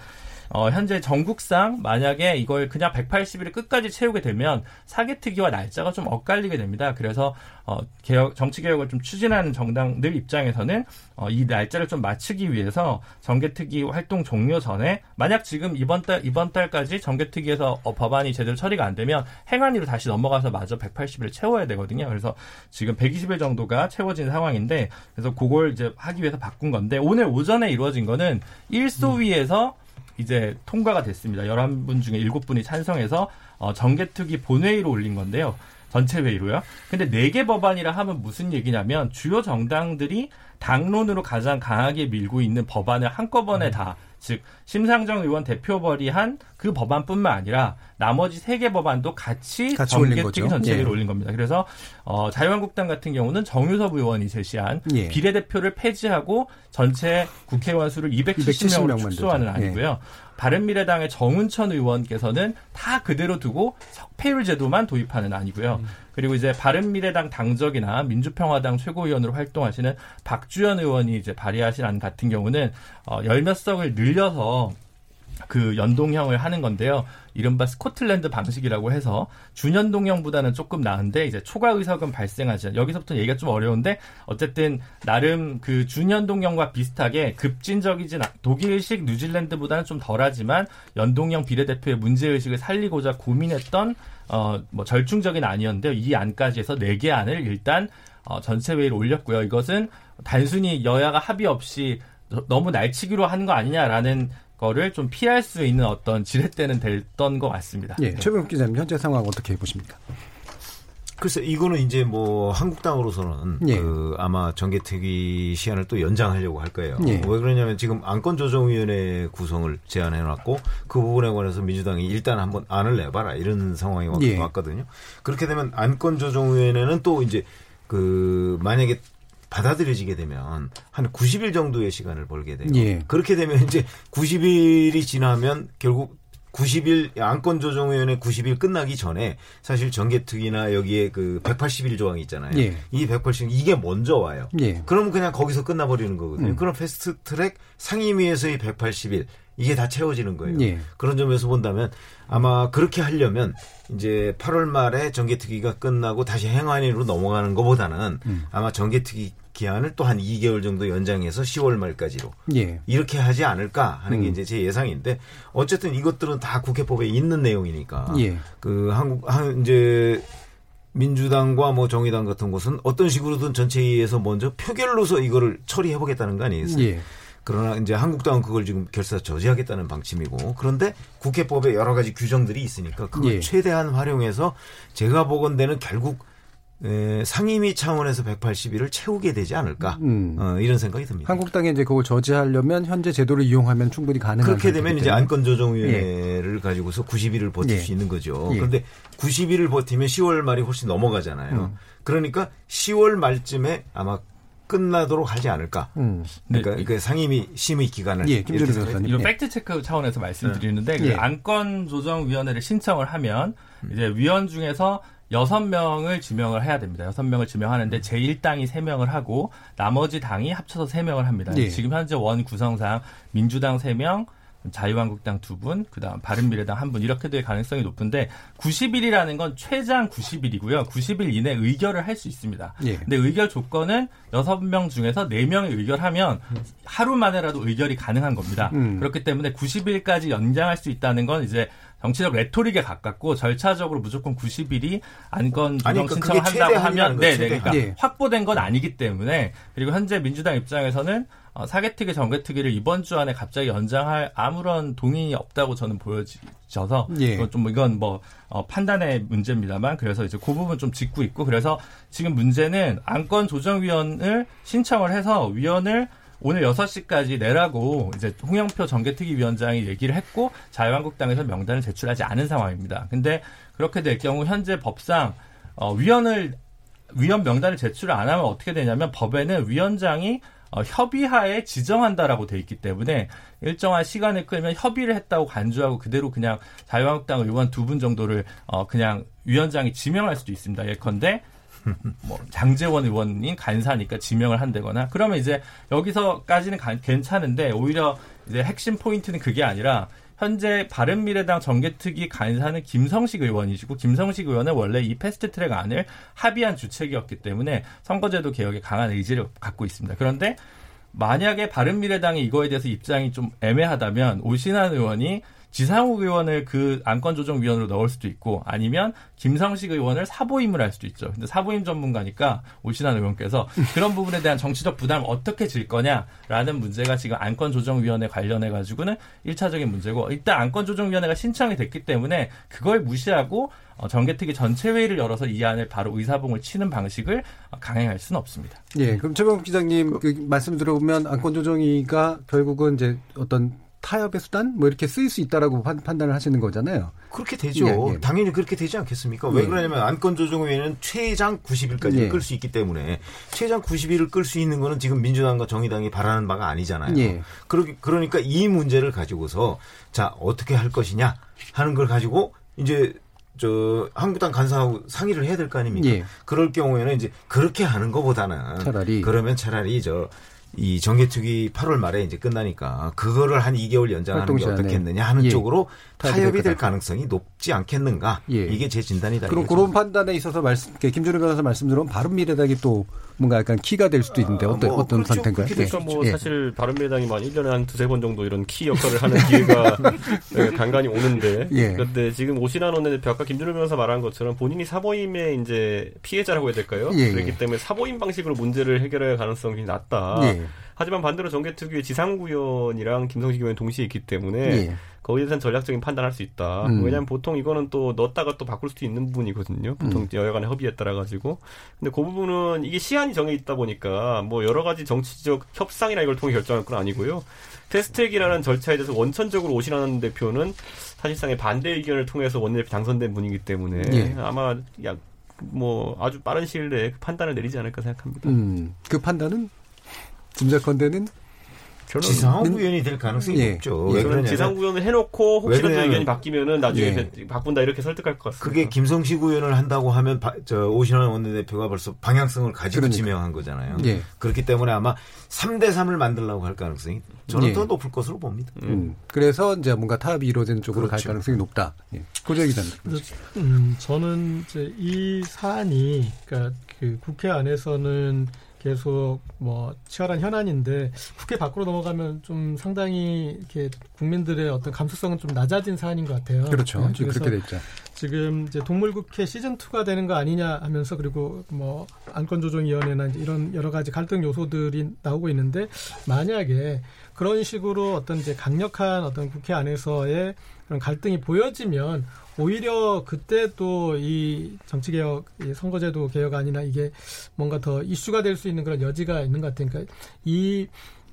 어, 현재 전국상 만약에 이걸 그냥 180일을 끝까지 채우게 되면 사개특위와 날짜가 좀 엇갈리게 됩니다. 그래서 어, 개혁, 정치 개혁을 좀 추진하는 정당들 입장에서는 어, 이 날짜를 좀 맞추기 위해서 정개특위 활동 종료 전에 만약 지금 이번 달 이번 달까지 정개특위에서 어, 법안이 제대로 처리가 안 되면 행안위로 다시 넘어가서 마저 180일을 채워야 되거든요. 그래서 지금 120일 정도가 채워진 상황인데 그래서 그걸 이제 하기 위해서 바꾼 건데 오늘 오전에 이루어진 거는 일소위에서 이제 통과가 됐습니다. 11분 중에 7분이 찬성해서 어, 정개특위 본회의로 올린 건데요. 전체 회의로요. 근데 4개 법안이라 하면 무슨 얘기냐면 주요 정당들이 당론으로 가장 강하게 밀고 있는 법안을 한꺼번에 다, 즉, 심상정 의원 대표 벌이한 그 법안뿐만 아니라 나머지 3개 법안도 같이, 같이 정개특위. 전체회의로 예. 올린 겁니다. 그래서, 어, 자유한국당 같은 경우는 정유섭 의원이 제시한 예. 비례대표를 폐지하고 전체 국회의원 수를 270 270명으로 명만 축소하는 되죠. 예. 안이고요. 바른미래당의 정운천 의원께서는 다 그대로 두고 석패율 제도만 도입하는 안이고요. 그리고 이제 바른미래당 당적이나 민주평화당 최고위원으로 활동하시는 박주현 의원이 이제 발의하신 안 같은 경우는 어, 열몇 석을 늘려서 그 연동형을 하는 건데요. 이른바 스코틀랜드 방식이라고 해서 준연동형보다는 조금 나은데 이제 초과 의석은 발생하지 않. 여기서부터 얘기가 좀 어려운데 어쨌든 나름 그 준연동형과 비슷하게 급진적이진 않. 독일식 뉴질랜드보다는 좀 덜하지만 연동형 비례대표의 문제 의식을 살리고자 고민했던 어 뭐 절충적인 안이었는데요. 이 안까지 해서 네 개 안을 일단 어 전체 회의로 올렸고요. 이것은 단순히 여야가 합의 없이 너무 날치기로 하는 거 아니냐라는 거를 좀 피할 수 있는 어떤 지렛대는 됐던 것 같습니다. 예, 네. 최병욱 기자님 현재 상황 어떻게 보십니까? 글쎄 이거는 이제 뭐 한국당으로서는 예. 그 아마 정개특위 시한을 또 연장하려고 할 거예요. 예. 왜 그러냐면 지금 안건조정위원회 구성을 제안해 놨고 그 부분에 관해서 민주당이 일단 한번 안을 내봐라 이런 상황이 왔, 예. 왔거든요. 그렇게 되면 안건조정위원회는 또 이제 그 만약에 받아들여지게 되면 한 90일 정도의 시간을 벌게 돼요. 예. 그렇게 되면 이제 90일이 지나면 결국 90일 안건 조정위원회 90일 끝나기 전에 사실 정개특위나 여기에 그 180일 조항이 있잖아요. 예. 이 180일 이게 먼저 와요. 예. 그러면 그냥 거기서 끝나버리는 거거든요. 음. 그럼 패스트트랙 상임위에서의 180일 이게 다 채워지는 거예요. 예. 그런 점에서 본다면 아마 그렇게 하려면 이제 8월 말에 정개특위가 끝나고 다시 행안위로 넘어가는 것보다는 음. 아마 정개특위 기한을 또 한 2개월 정도 연장해서 10월 말까지로 예. 이렇게 하지 않을까 하는 게 음. 이제 제 예상인데 어쨌든 이것들은 다 국회법에 있는 내용이니까 예. 그 한국 한 이제 민주당과 뭐 정의당 같은 곳은 어떤 식으로든 전체회의에서 먼저 표결로서 이거를 처리해 보겠다는 거 아니에요? 예. 그러나 이제 한국당은 그걸 지금 결사 저지하겠다는 방침이고 그런데 국회법에 여러 가지 규정들이 있으니까 그걸 예. 최대한 활용해서 제가 보건대는 결국 에, 상임위 차원에서 180일을 채우게 되지 않을까 음. 어, 이런 생각이 듭니다. 한국당이 이제 그걸 저지하려면 현재 제도를 이용하면 충분히 가능한 그렇게 되면 이제. 안건조정위원회를 가지고서 90일을 버틸 예. 수 있는 거죠. 예. 그런데 90일을 버티면 10월 말이 훨씬 넘어가잖아요. 음. 그러니까 10월 말쯤에 아마 끝나도록 하지 않을까. 음. 그러니까 네. 그 상임위 심의 기간을 예, 이렇게 변호사님. 이런 예. 팩트 체크 차원에서 말씀드리는데 그 예. 안건 조정 위원회를 신청을 하면 이제 위원 중에서 여섯 명을 지명을 해야 됩니다. 여섯 명을 지명하는데 제1당이 세명을 하고 나머지 당이 합쳐서 세명을 합니다. 예. 지금 현재 원 구성상 민주당 세명 자유한국당 두 분, 그다음 바른미래당 한 분 이렇게 될 가능성이 높은데 90일이라는 건 최장 90일이고요. 90일 이내 의결을 할 수 있습니다. 예. 근데 의결 조건은 6명 중에서 4명이 의결하면 하루 만에라도 의결이 가능한 겁니다. 음. 그렇기 때문에 90일까지 연장할 수 있다는 건 이제 정치적 레토릭에 가깝고 절차적으로 무조건 90일이 안건 조정 그러니까 신청을 한다고 하면 네, 네. 그러니까 예. 확보된 건 아니기 때문에 그리고 현재 민주당 입장에서는 어, 사개특위 정개특위를 이번 주 안에 갑자기 연장할 아무런 동의 없다고 저는 보여져서 예. 이건 좀 이건 뭐 어, 판단의 문제입니다만 그래서 이제 그 부분 좀 짚고 있고 그래서 지금 문제는 안건 조정위원을 신청을 해서 위원을 오늘 6시까지 내라고 이제 홍영표 정개특위 위원장이 얘기를 했고 자유한국당에서 명단을 제출하지 않은 상황입니다. 근데 그렇게 될 경우 현재 법상 어, 위원을 위원 명단을 제출 안 하면 어떻게 되냐면 법에는 위원장이 어, 협의하에 지정한다라고 돼 있기 때문에 일정한 시간을 끌면 협의를 했다고 간주하고 그대로 그냥 자유한국당 의원 두 분 정도를 어, 그냥 위원장이 지명할 수도 있습니다. 예컨대 뭐 장재원 의원이 간사니까 지명을 한다거나 그러면 이제 여기서까지는 가- 괜찮은데 오히려 이제 핵심 포인트는 그게 아니라 현재 바른미래당 정개특위 간사는 김성식 의원이시고 김성식 의원은 원래 이 패스트트랙 안을 합의한 주책이었기 때문에 선거제도 개혁에 강한 의지를 갖고 있습니다. 그런데 만약에 바른미래당이 이거에 대해서 입장이 좀 애매하다면 오신환 의원이 지상욱 의원을 그 안건조정위원으로 넣을 수도 있고 아니면 김성식 의원을 사보임을 할 수도 있죠. 근데 사보임 전문가니까 오신환 의원께서 그런 부분에 대한 정치적 부담을 어떻게 질 거냐라는 문제가 지금 안건조정위원회 관련해 가지고는 1차적인 문제고 일단 안건조정위원회가 신청이 됐기 때문에 그걸 무시하고 어, 정개특위 전체 회의를 열어서 이 안을 바로 의사봉을 치는 방식을 어, 강행할 수는 없습니다. 예, 그럼 최범 기자님 그 말씀 들어보면 안건조정위가 결국은 이제 어떤 타협의 수단 뭐 이렇게 쓰일 수 있다라고 판, 단을 하시는 거잖아요. 그렇게 되죠. 예, 예. 당연히 그렇게 되지 않겠습니까? 왜 예. 그러냐면 안건 조정위원회는 최장 90일까지 예. 끌수 있기 때문에 최장 90일을 끌 수 있는 거는 지금 민주당과 정의당이 바라는 바가 아니잖아요. 예. 그러, 그러니까 이 문제를 가지고서 자 어떻게 할 것이냐 하는 걸 가지고 이제 저 한국당 간사하고 상의를 해야 될 거 아닙니까? 예. 그럴 경우에는 이제 그렇게 하는 것보다는 차라리. 그러면 차라리 저 이 정개특위 8월 말에 이제 끝나니까 그거를 한 2개월 연장하는 게. 어떻겠느냐 하는 예. 쪽으로 타협이 될. 가능성이 높지 않겠는가? 예. 이게 제 진단이다. 그럼 이거죠. 그런 판단에 있어서 말씀, 김준호 변호사 말씀 들으면 바른 미래당이 또 뭔가 약간 키가 될 수도 있는데 어떤 뭐 어떤 그렇죠. 상태인가요? 그러니까 뭐 예. 사실 바른미래당이 뭐 1년에 한 두세 번 정도 이런 키 역할을 하는 기회가 예, 간간히 오는데 예. 그런데 지금 오신환 원내대표 아까 김준호 변호사 말한 것처럼 본인이 사보임의 이제 피해자라고 해야 될까요? 예, 그렇기 예. 때문에 사보임 방식으로 문제를 해결할 가능성이 낮다. 예. 하지만 반대로 정개특위의 지상구 의원이랑 김성식 의원이 동시에 있기 때문에 예. 거기에 대한 전략적인 판단할 수 있다. 음. 왜냐하면 보통 이거는 또 넣었다가 또 바꿀 수도 있는 부분이거든요. 보통 음. 여야간의 협의에 따라 가지고. 근데 그 부분은 이게 시한이 정해 있다 보니까 뭐 여러 가지 정치적 협상이나 이걸 통해 결정할 건 아니고요. 패스트트랙이라는 절차에 대해서 원천적으로 오신하는 대표는 사실상의 반대 의견을 통해서 원내대표 당선된 분이기 때문에 예. 아마 약 뭐 아주 빠른 시일 내에 그 판단을 내리지 않을까 생각합니다. 음, 그 판단은 짐작컨대는 지상업 의원이 될 가능성이 예. 높죠. 예. 왜 그러냐면 지상 구현을 해놓고 왜 혹시라도 의견이 바뀌면은 나중에 예. 바꾼다 이렇게 설득할 것 같습니다. 그게 김성식 의원을 한다고 하면 바- 저 오신환 원내대표가 벌써 방향성을 가지고 그러니까. 지명한 거잖아요. 예. 그렇기 때문에 아마 3대 3을 만들려고 할 가능성이 저는 예. 더 높을 것으로 봅니다. 음, 그래서 이제 뭔가 타협이 이루어지는 쪽으로 갈 그렇죠. 가능성이 높다. 예. 고재 기자님. 음, 저는 이제 이 사안이 그러니까 그 국회 안에서는 계속 뭐 치열한 현안인데 국회 밖으로 넘어가면 좀 상당히 이렇게 국민들의 어떤 감수성은 좀 낮아진 사안인 것 같아요. 그렇죠. 네, 지금 그렇게 돼 있죠. 지금 이제 동물국회 시즌 2가 되는 거 아니냐 하면서 그리고 뭐 안건조정위원회나 이런 여러 가지 갈등 요소들이 나오고 있는데 만약에 그런 식으로 어떤 이제 강력한 어떤 국회 안에서의 그런 갈등이 보여지면 오히려 그때 또 이 정치개혁, 이 선거제도 개혁안이나 이게 뭔가 더 이슈가 될 수 있는 그런 여지가 있는 것 같아요. 그러니까 이,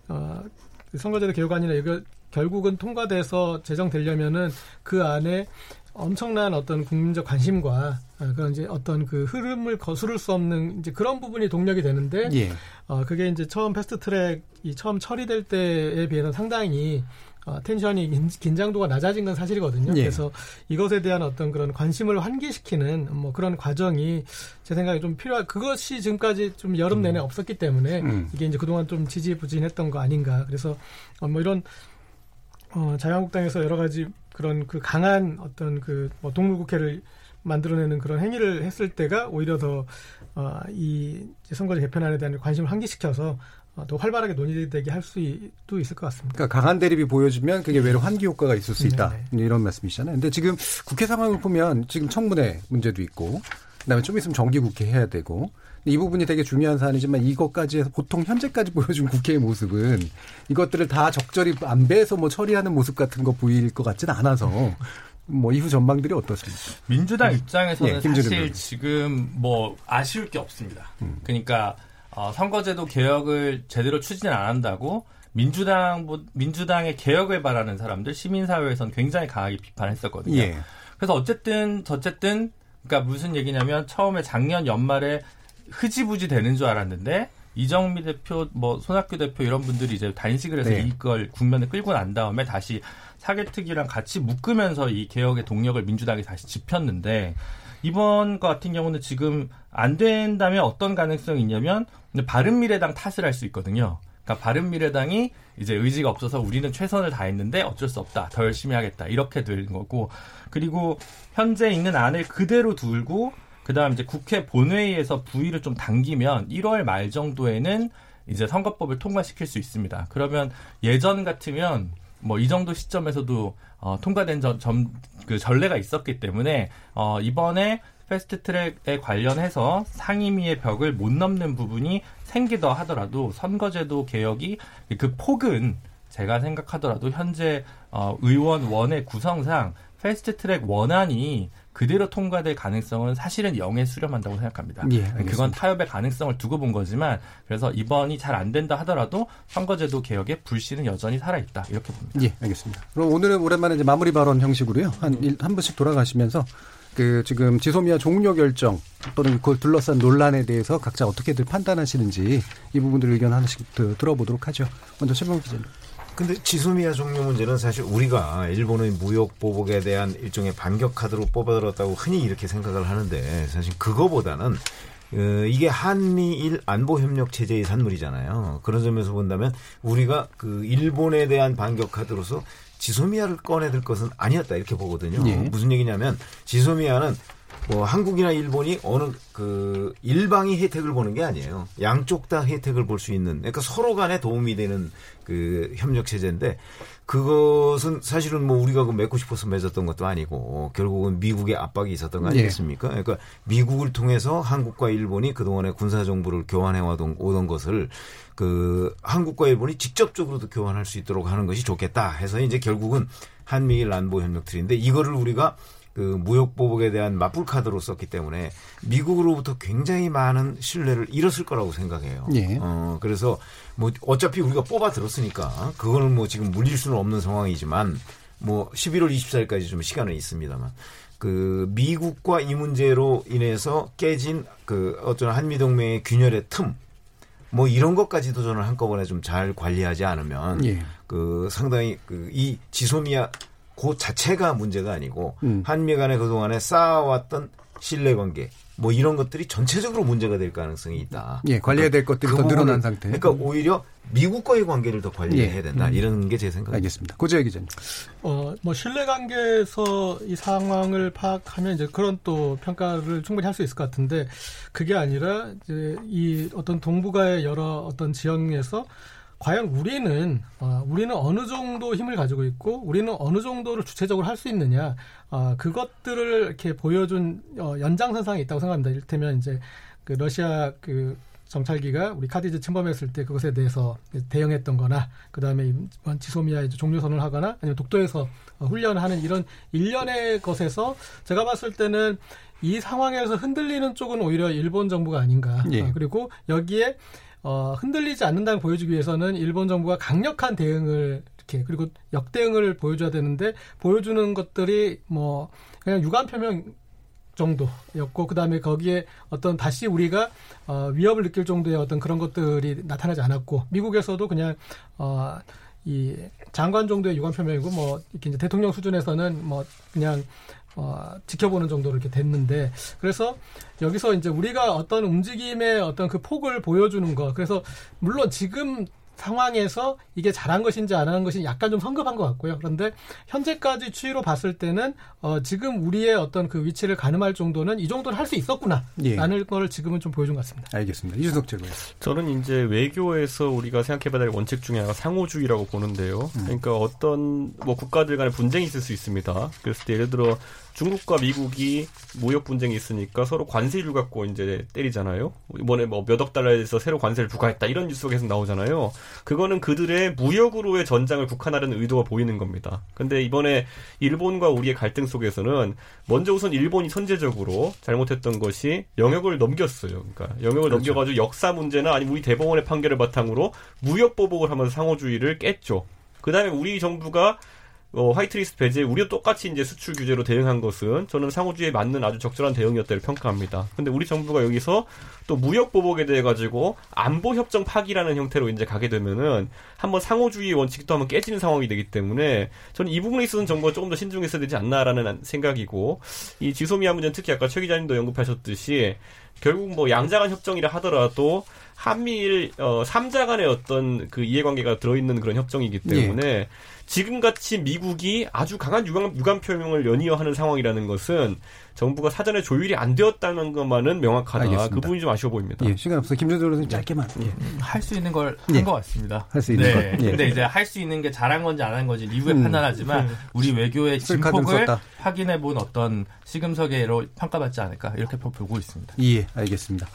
어, 그 선거제도 개혁안이나 이거 결국은 통과돼서 제정되려면은 그 안에 엄청난 어떤 국민적 관심과 아, 그런 이제 어떤 그 흐름을 거스를 수 없는 이제 그런 부분이 동력이 되는데 예. 어, 그게 이제 처음 패스트 트랙이 처음 처리될 때에 비해서 상당히 어, 텐션이 긴- 긴장도가 낮아진 건 사실이거든요. 예. 그래서 이것에 대한 어떤 그런 관심을 환기시키는 뭐 그런 과정이 제 생각에 좀 필요한 그것이 지금까지 좀 여름 내내 없었기 때문에 음. 이게 이제 그동안 좀 지지부진했던 거 아닌가. 그래서 어, 뭐 이런 어, 자유한국당에서 여러 가지 그런 그 강한 어떤 그 뭐 동물국회를 만들어내는 그런 행위를 했을 때가 오히려 더, 어, 이 선거제 개편안에 대한 관심을 환기시켜서 어, 더 활발하게 논의되게 할 수도 있을 것 같습니다. 그러니까 강한 대립이 보여지면 그게 외로 환기 효과가 있을 수 있다. 네네. 이런 말씀이시잖아요. 근데 지금 국회 상황을 보면 지금 청문회 문제도 있고 그다음에 좀 있으면 정기국회 해야 되고 이 부분이 되게 중요한 사안이지만 이것까지 해서 보통 현재까지 보여준 국회의 모습은 이것들을 다 적절히 안배해서 뭐 처리하는 모습 같은 거 보일 것 같지는 않아서 뭐 이후 전망들이 어떻습니까? 민주당 입장에서는 예, 사실. 지금 뭐 아쉬울 게 없습니다. 음. 그러니까 어, 선거제도 개혁을 제대로 추진 안 한다고 민주당 민주당의 개혁을 바라는 사람들 시민사회에서는 굉장히 강하게 비판했었거든요. 예. 그래서 어쨌든 저쨌든 그러니까 무슨 얘기냐면 처음에 작년 연말에 흐지부지 되는 줄 알았는데 이정미 대표, 뭐 손학규 대표 이런 분들이 이제 단식을 해서 네. 이걸 국면에 끌고 난 다음에 다시 사개특위랑 같이 묶으면서 이 개혁의 동력을 민주당이 다시 짚혔는데 이번 거 같은 경우는 지금 안 된다면 어떤 가능성이 있냐면 바른미래당 탓을 할 수 있거든요. 그러니까 바른미래당이 이제 의지가 없어서 우리는 최선을 다했는데 어쩔 수 없다. 더 열심히 하겠다. 이렇게 된 거고. 그리고 현재 있는 안을 그대로 두고 그다음 이제 국회 본회의에서 부의를 좀 당기면 1월 말 정도에는 이제 선거법을 통과시킬 수 있습니다. 그러면 예전 같으면 뭐 이 정도 시점에서도 어, 통과된 점, 점, 그 전례가 있었기 때문에 어, 이번에 패스트트랙에 관련해서 상임위의 벽을 못 넘는 부분이 생기더 하더라도 선거제도 개혁이 그 폭은 제가 생각하더라도 현재 어, 의원 원의 구성상 패스트트랙 원안이 그대로 통과될 가능성은 사실은 영에 수렴한다고 생각합니다. 예, 알겠습니다. 그건 타협의 가능성을 두고 본 거지만 그래서 이번이 잘 안 된다 하더라도 선거제도 개혁의 불씨는 여전히 살아있다 이렇게 봅니다. 예, 알겠습니다. 그럼 오늘은 오랜만에 이제 마무리 발언 형식으로요. 한, 일, 한 분씩 돌아가시면서 그 지금 지소미아 종료 결정 또는 그걸 둘러싼 논란에 대해서 각자 어떻게들 판단하시는지 이 부분들 의견 하나씩 드- 들어보도록 하죠. 먼저 최병 기자님. 근데 지소미아 종료 문제는 사실 우리가 일본의 무역 보복에 대한 일종의 반격 카드로 뽑아들었다고 흔히 이렇게 생각을 하는데 사실 그거보다는 어, 이게 한미일 안보 협력 체제의 산물이잖아요. 그런 점에서 본다면 우리가 그 일본에 대한 반격 카드로서 지소미아를 꺼내들 것은 아니었다 이렇게 보거든요. 예. 무슨 얘기냐면 지소미아는 뭐 한국이나 일본이 어느 그 일방이 혜택을 보는 게 아니에요. 양쪽 다 혜택을 볼 수 있는 그러니까 서로 간에 도움이 되는 그 협력 체제인데 그것은 사실은 뭐 우리가 그 맺고 싶어서 맺었던 것도 아니고 결국은 미국의 압박이 있었던 거 예. 아니겠습니까? 그러니까 미국을 통해서 한국과 일본이 그동안에 군사 정보를 교환해 와던 오던 것을 그 한국과 일본이 직접적으로도 교환할 수 있도록 하는 것이 좋겠다 해서 이제 결국은 한미일 안보 협력 틀인데 이거를 우리가 그 무역 보복에 대한 맞불 카드로 썼기 때문에 미국으로부터 굉장히 많은 신뢰를 잃었을 거라고 생각해요. 예. 어 그래서 뭐 어차피 우리가 뽑아 들었으니까 그거는 뭐 지금 물릴 수는 없는 상황이지만 뭐 11월 24일까지 좀 시간은 있습니다만 그 미국과 이 문제로 인해서 깨진 그 어떤 한미 동맹의 균열의 틈 뭐 이런 것까지도 저는 한꺼번에 좀 잘 관리하지 않으면 예. 그 상당히 그 이 지소미아 그 자체가 문제가 아니고 음. 한미 간에 그동안에 쌓아왔던 신뢰 관계 뭐 이런 것들이 전체적으로 문제가 될 가능성이 있다. 예, 관리해야 될 것들이 그더 늘어난 상태. 그러니까 오히려 미국과의 관계를 더 관리해야 예. 된다. 음. 이런 게 제 생각입니다. 알겠습니다. 고재혁 기자님. 어, 뭐 신뢰 관계에서 이 상황을 파악하면 이제 그런 또 평가를 충분히 할 수 있을 것 같은데 그게 아니라 이제 이 어떤 동북아의 여러 어떤 지형에서 과연 우리는 어, 우리는 어느 정도 힘을 가지고 있고 우리는 어느 정도를 주체적으로 할 수 있느냐 어, 그것들을 이렇게 보여준 어, 연장선상에 있다고 생각합니다. 이를테면 이제 그 러시아 그 정찰기가 우리 카디즈 침범했을 때 그것에 대해서 대응했던 거나 그다음에 이번 지소미아에 종료선을 하거나 아니면 독도에서 어, 훈련을 하는 이런 일련의 것에서 제가 봤을 때는 이 상황에서 흔들리는 쪽은 오히려 일본 정부가 아닌가. 예. 어, 그리고 여기에 어, 흔들리지 않는다는 걸 보여주기 위해서는 일본 정부가 강력한 대응을 이렇게 그리고 역대응을 보여줘야 되는데 보여주는 것들이 뭐 그냥 유감 표명 정도였고 그다음에 거기에 어떤 다시 우리가 어, 위협을 느낄 정도의 어떤 그런 것들이 나타나지 않았고 미국에서도 그냥 어, 이 장관 정도의 유감 표명이고 뭐 이렇게 이제 대통령 수준에서는 뭐 그냥 어, 지켜보는 정도로 이렇게 됐는데 그래서 여기서 이제 우리가 어떤 움직임의 어떤 그 폭을 보여주는 거 그래서 물론 지금 상황에서 이게 잘한 것인지 안 하는 것인지 약간 좀 성급한 것 같고요. 그런데 현재까지 추이로 봤을 때는 어, 지금 우리의 어떤 그 위치를 가늠할 정도는 이 정도는 할 수 있었구나. 예. 라는 걸 지금은 좀 보여준 것 같습니다. 알겠습니다. 이준석 최고요. 저는 이제 외교에서 우리가 생각해봐야 될 원칙 중에 하나가 상호주의라고 보는데요. 그러니까 어떤 뭐 국가들 간에 분쟁이 있을 수 있습니다. 그랬을 때 예를 들어 중국과 미국이 무역 분쟁이 있으니까 서로 관세율 갖고 이제 때리잖아요. 이번에 뭐 몇 억 달러에서 새로 관세를 부과했다 이런 뉴스가 계속 나오잖아요. 그거는 그들의 무역으로의 전장을 국한하려는 의도가 보이는 겁니다. 근데 이번에 일본과 우리의 갈등 속에서는 먼저 우선 일본이 선제적으로 잘못했던 것이 영역을 넘겼어요. 그러니까 영역을 그렇죠. 넘겨가지고 역사 문제나 아니면 우리 대법원의 판결을 바탕으로 무역 보복을 하면서 상호주의를 깼죠. 그 다음에 우리 정부가 어, 화이트리스트 배제에 우리도 똑같이 이제 수출 규제로 대응한 것은 저는 상호주의에 맞는 아주 적절한 대응이었다고 평가합니다. 근데 우리 정부가 여기서 또 무역 보복에 대해 가지고 안보 협정 파기라는 형태로 이제 가게 되면은 한번 상호주의 원칙도 한번 깨지는 상황이 되기 때문에 저는 이 부분에 있어서는 정부가 조금 더 신중했어야 되지 않나라는 생각이고 이 지소미아 문제는 특히 아까 최 기자님도 언급하셨듯이 결국 뭐 양자간 협정이라 하더라도 한미일 어 3자 간의 어떤 그 이해관계가 들어 있는 그런 협정이기 때문에 지금같이 미국이 아주 강한 유감, 유감 표명을 연이어 하는 상황이라는 것은 정부가 사전에 조율이 안 되었다는 것만은 명확하다. 알겠습니다. 그 부분이 좀 아쉬워 보입니다. 예, 시간 없어. 김준호 선생 짧게만. 예. 할수 있는 걸한 예. 것 같습니다. 할 수 있는 네. 것. 예. 근데 이제 할 수 있는 게 잘한 건지 안 한 건지 이후에 음. 판단하지만 우리 외교의 진폭을. 확인해 본 어떤 시금석의로 평가받지 않을까 이렇게 보고 있습니다. 예, 알겠습니다.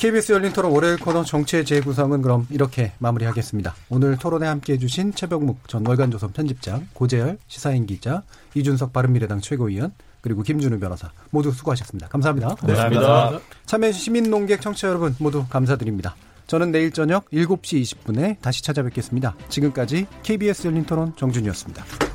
KBS 열린 토론 월요일 코너 정치의 재구성은 그럼 이렇게 마무리하겠습니다. 오늘 토론에 함께 해 주신 최병묵 전 월간조선 편집장, 고재열 시사인 기자, 이준석 바른미래당 최고위원, 그리고 김준우 변호사 모두 수고하셨습니다. 감사합니다. 감사합니다. 참여해주신 시민농객 청취자 여러분 모두 감사드립니다. 저는 내일 저녁 7시 20분에 다시 찾아뵙겠습니다. 지금까지 KBS 열린 토론 정준이었습니다.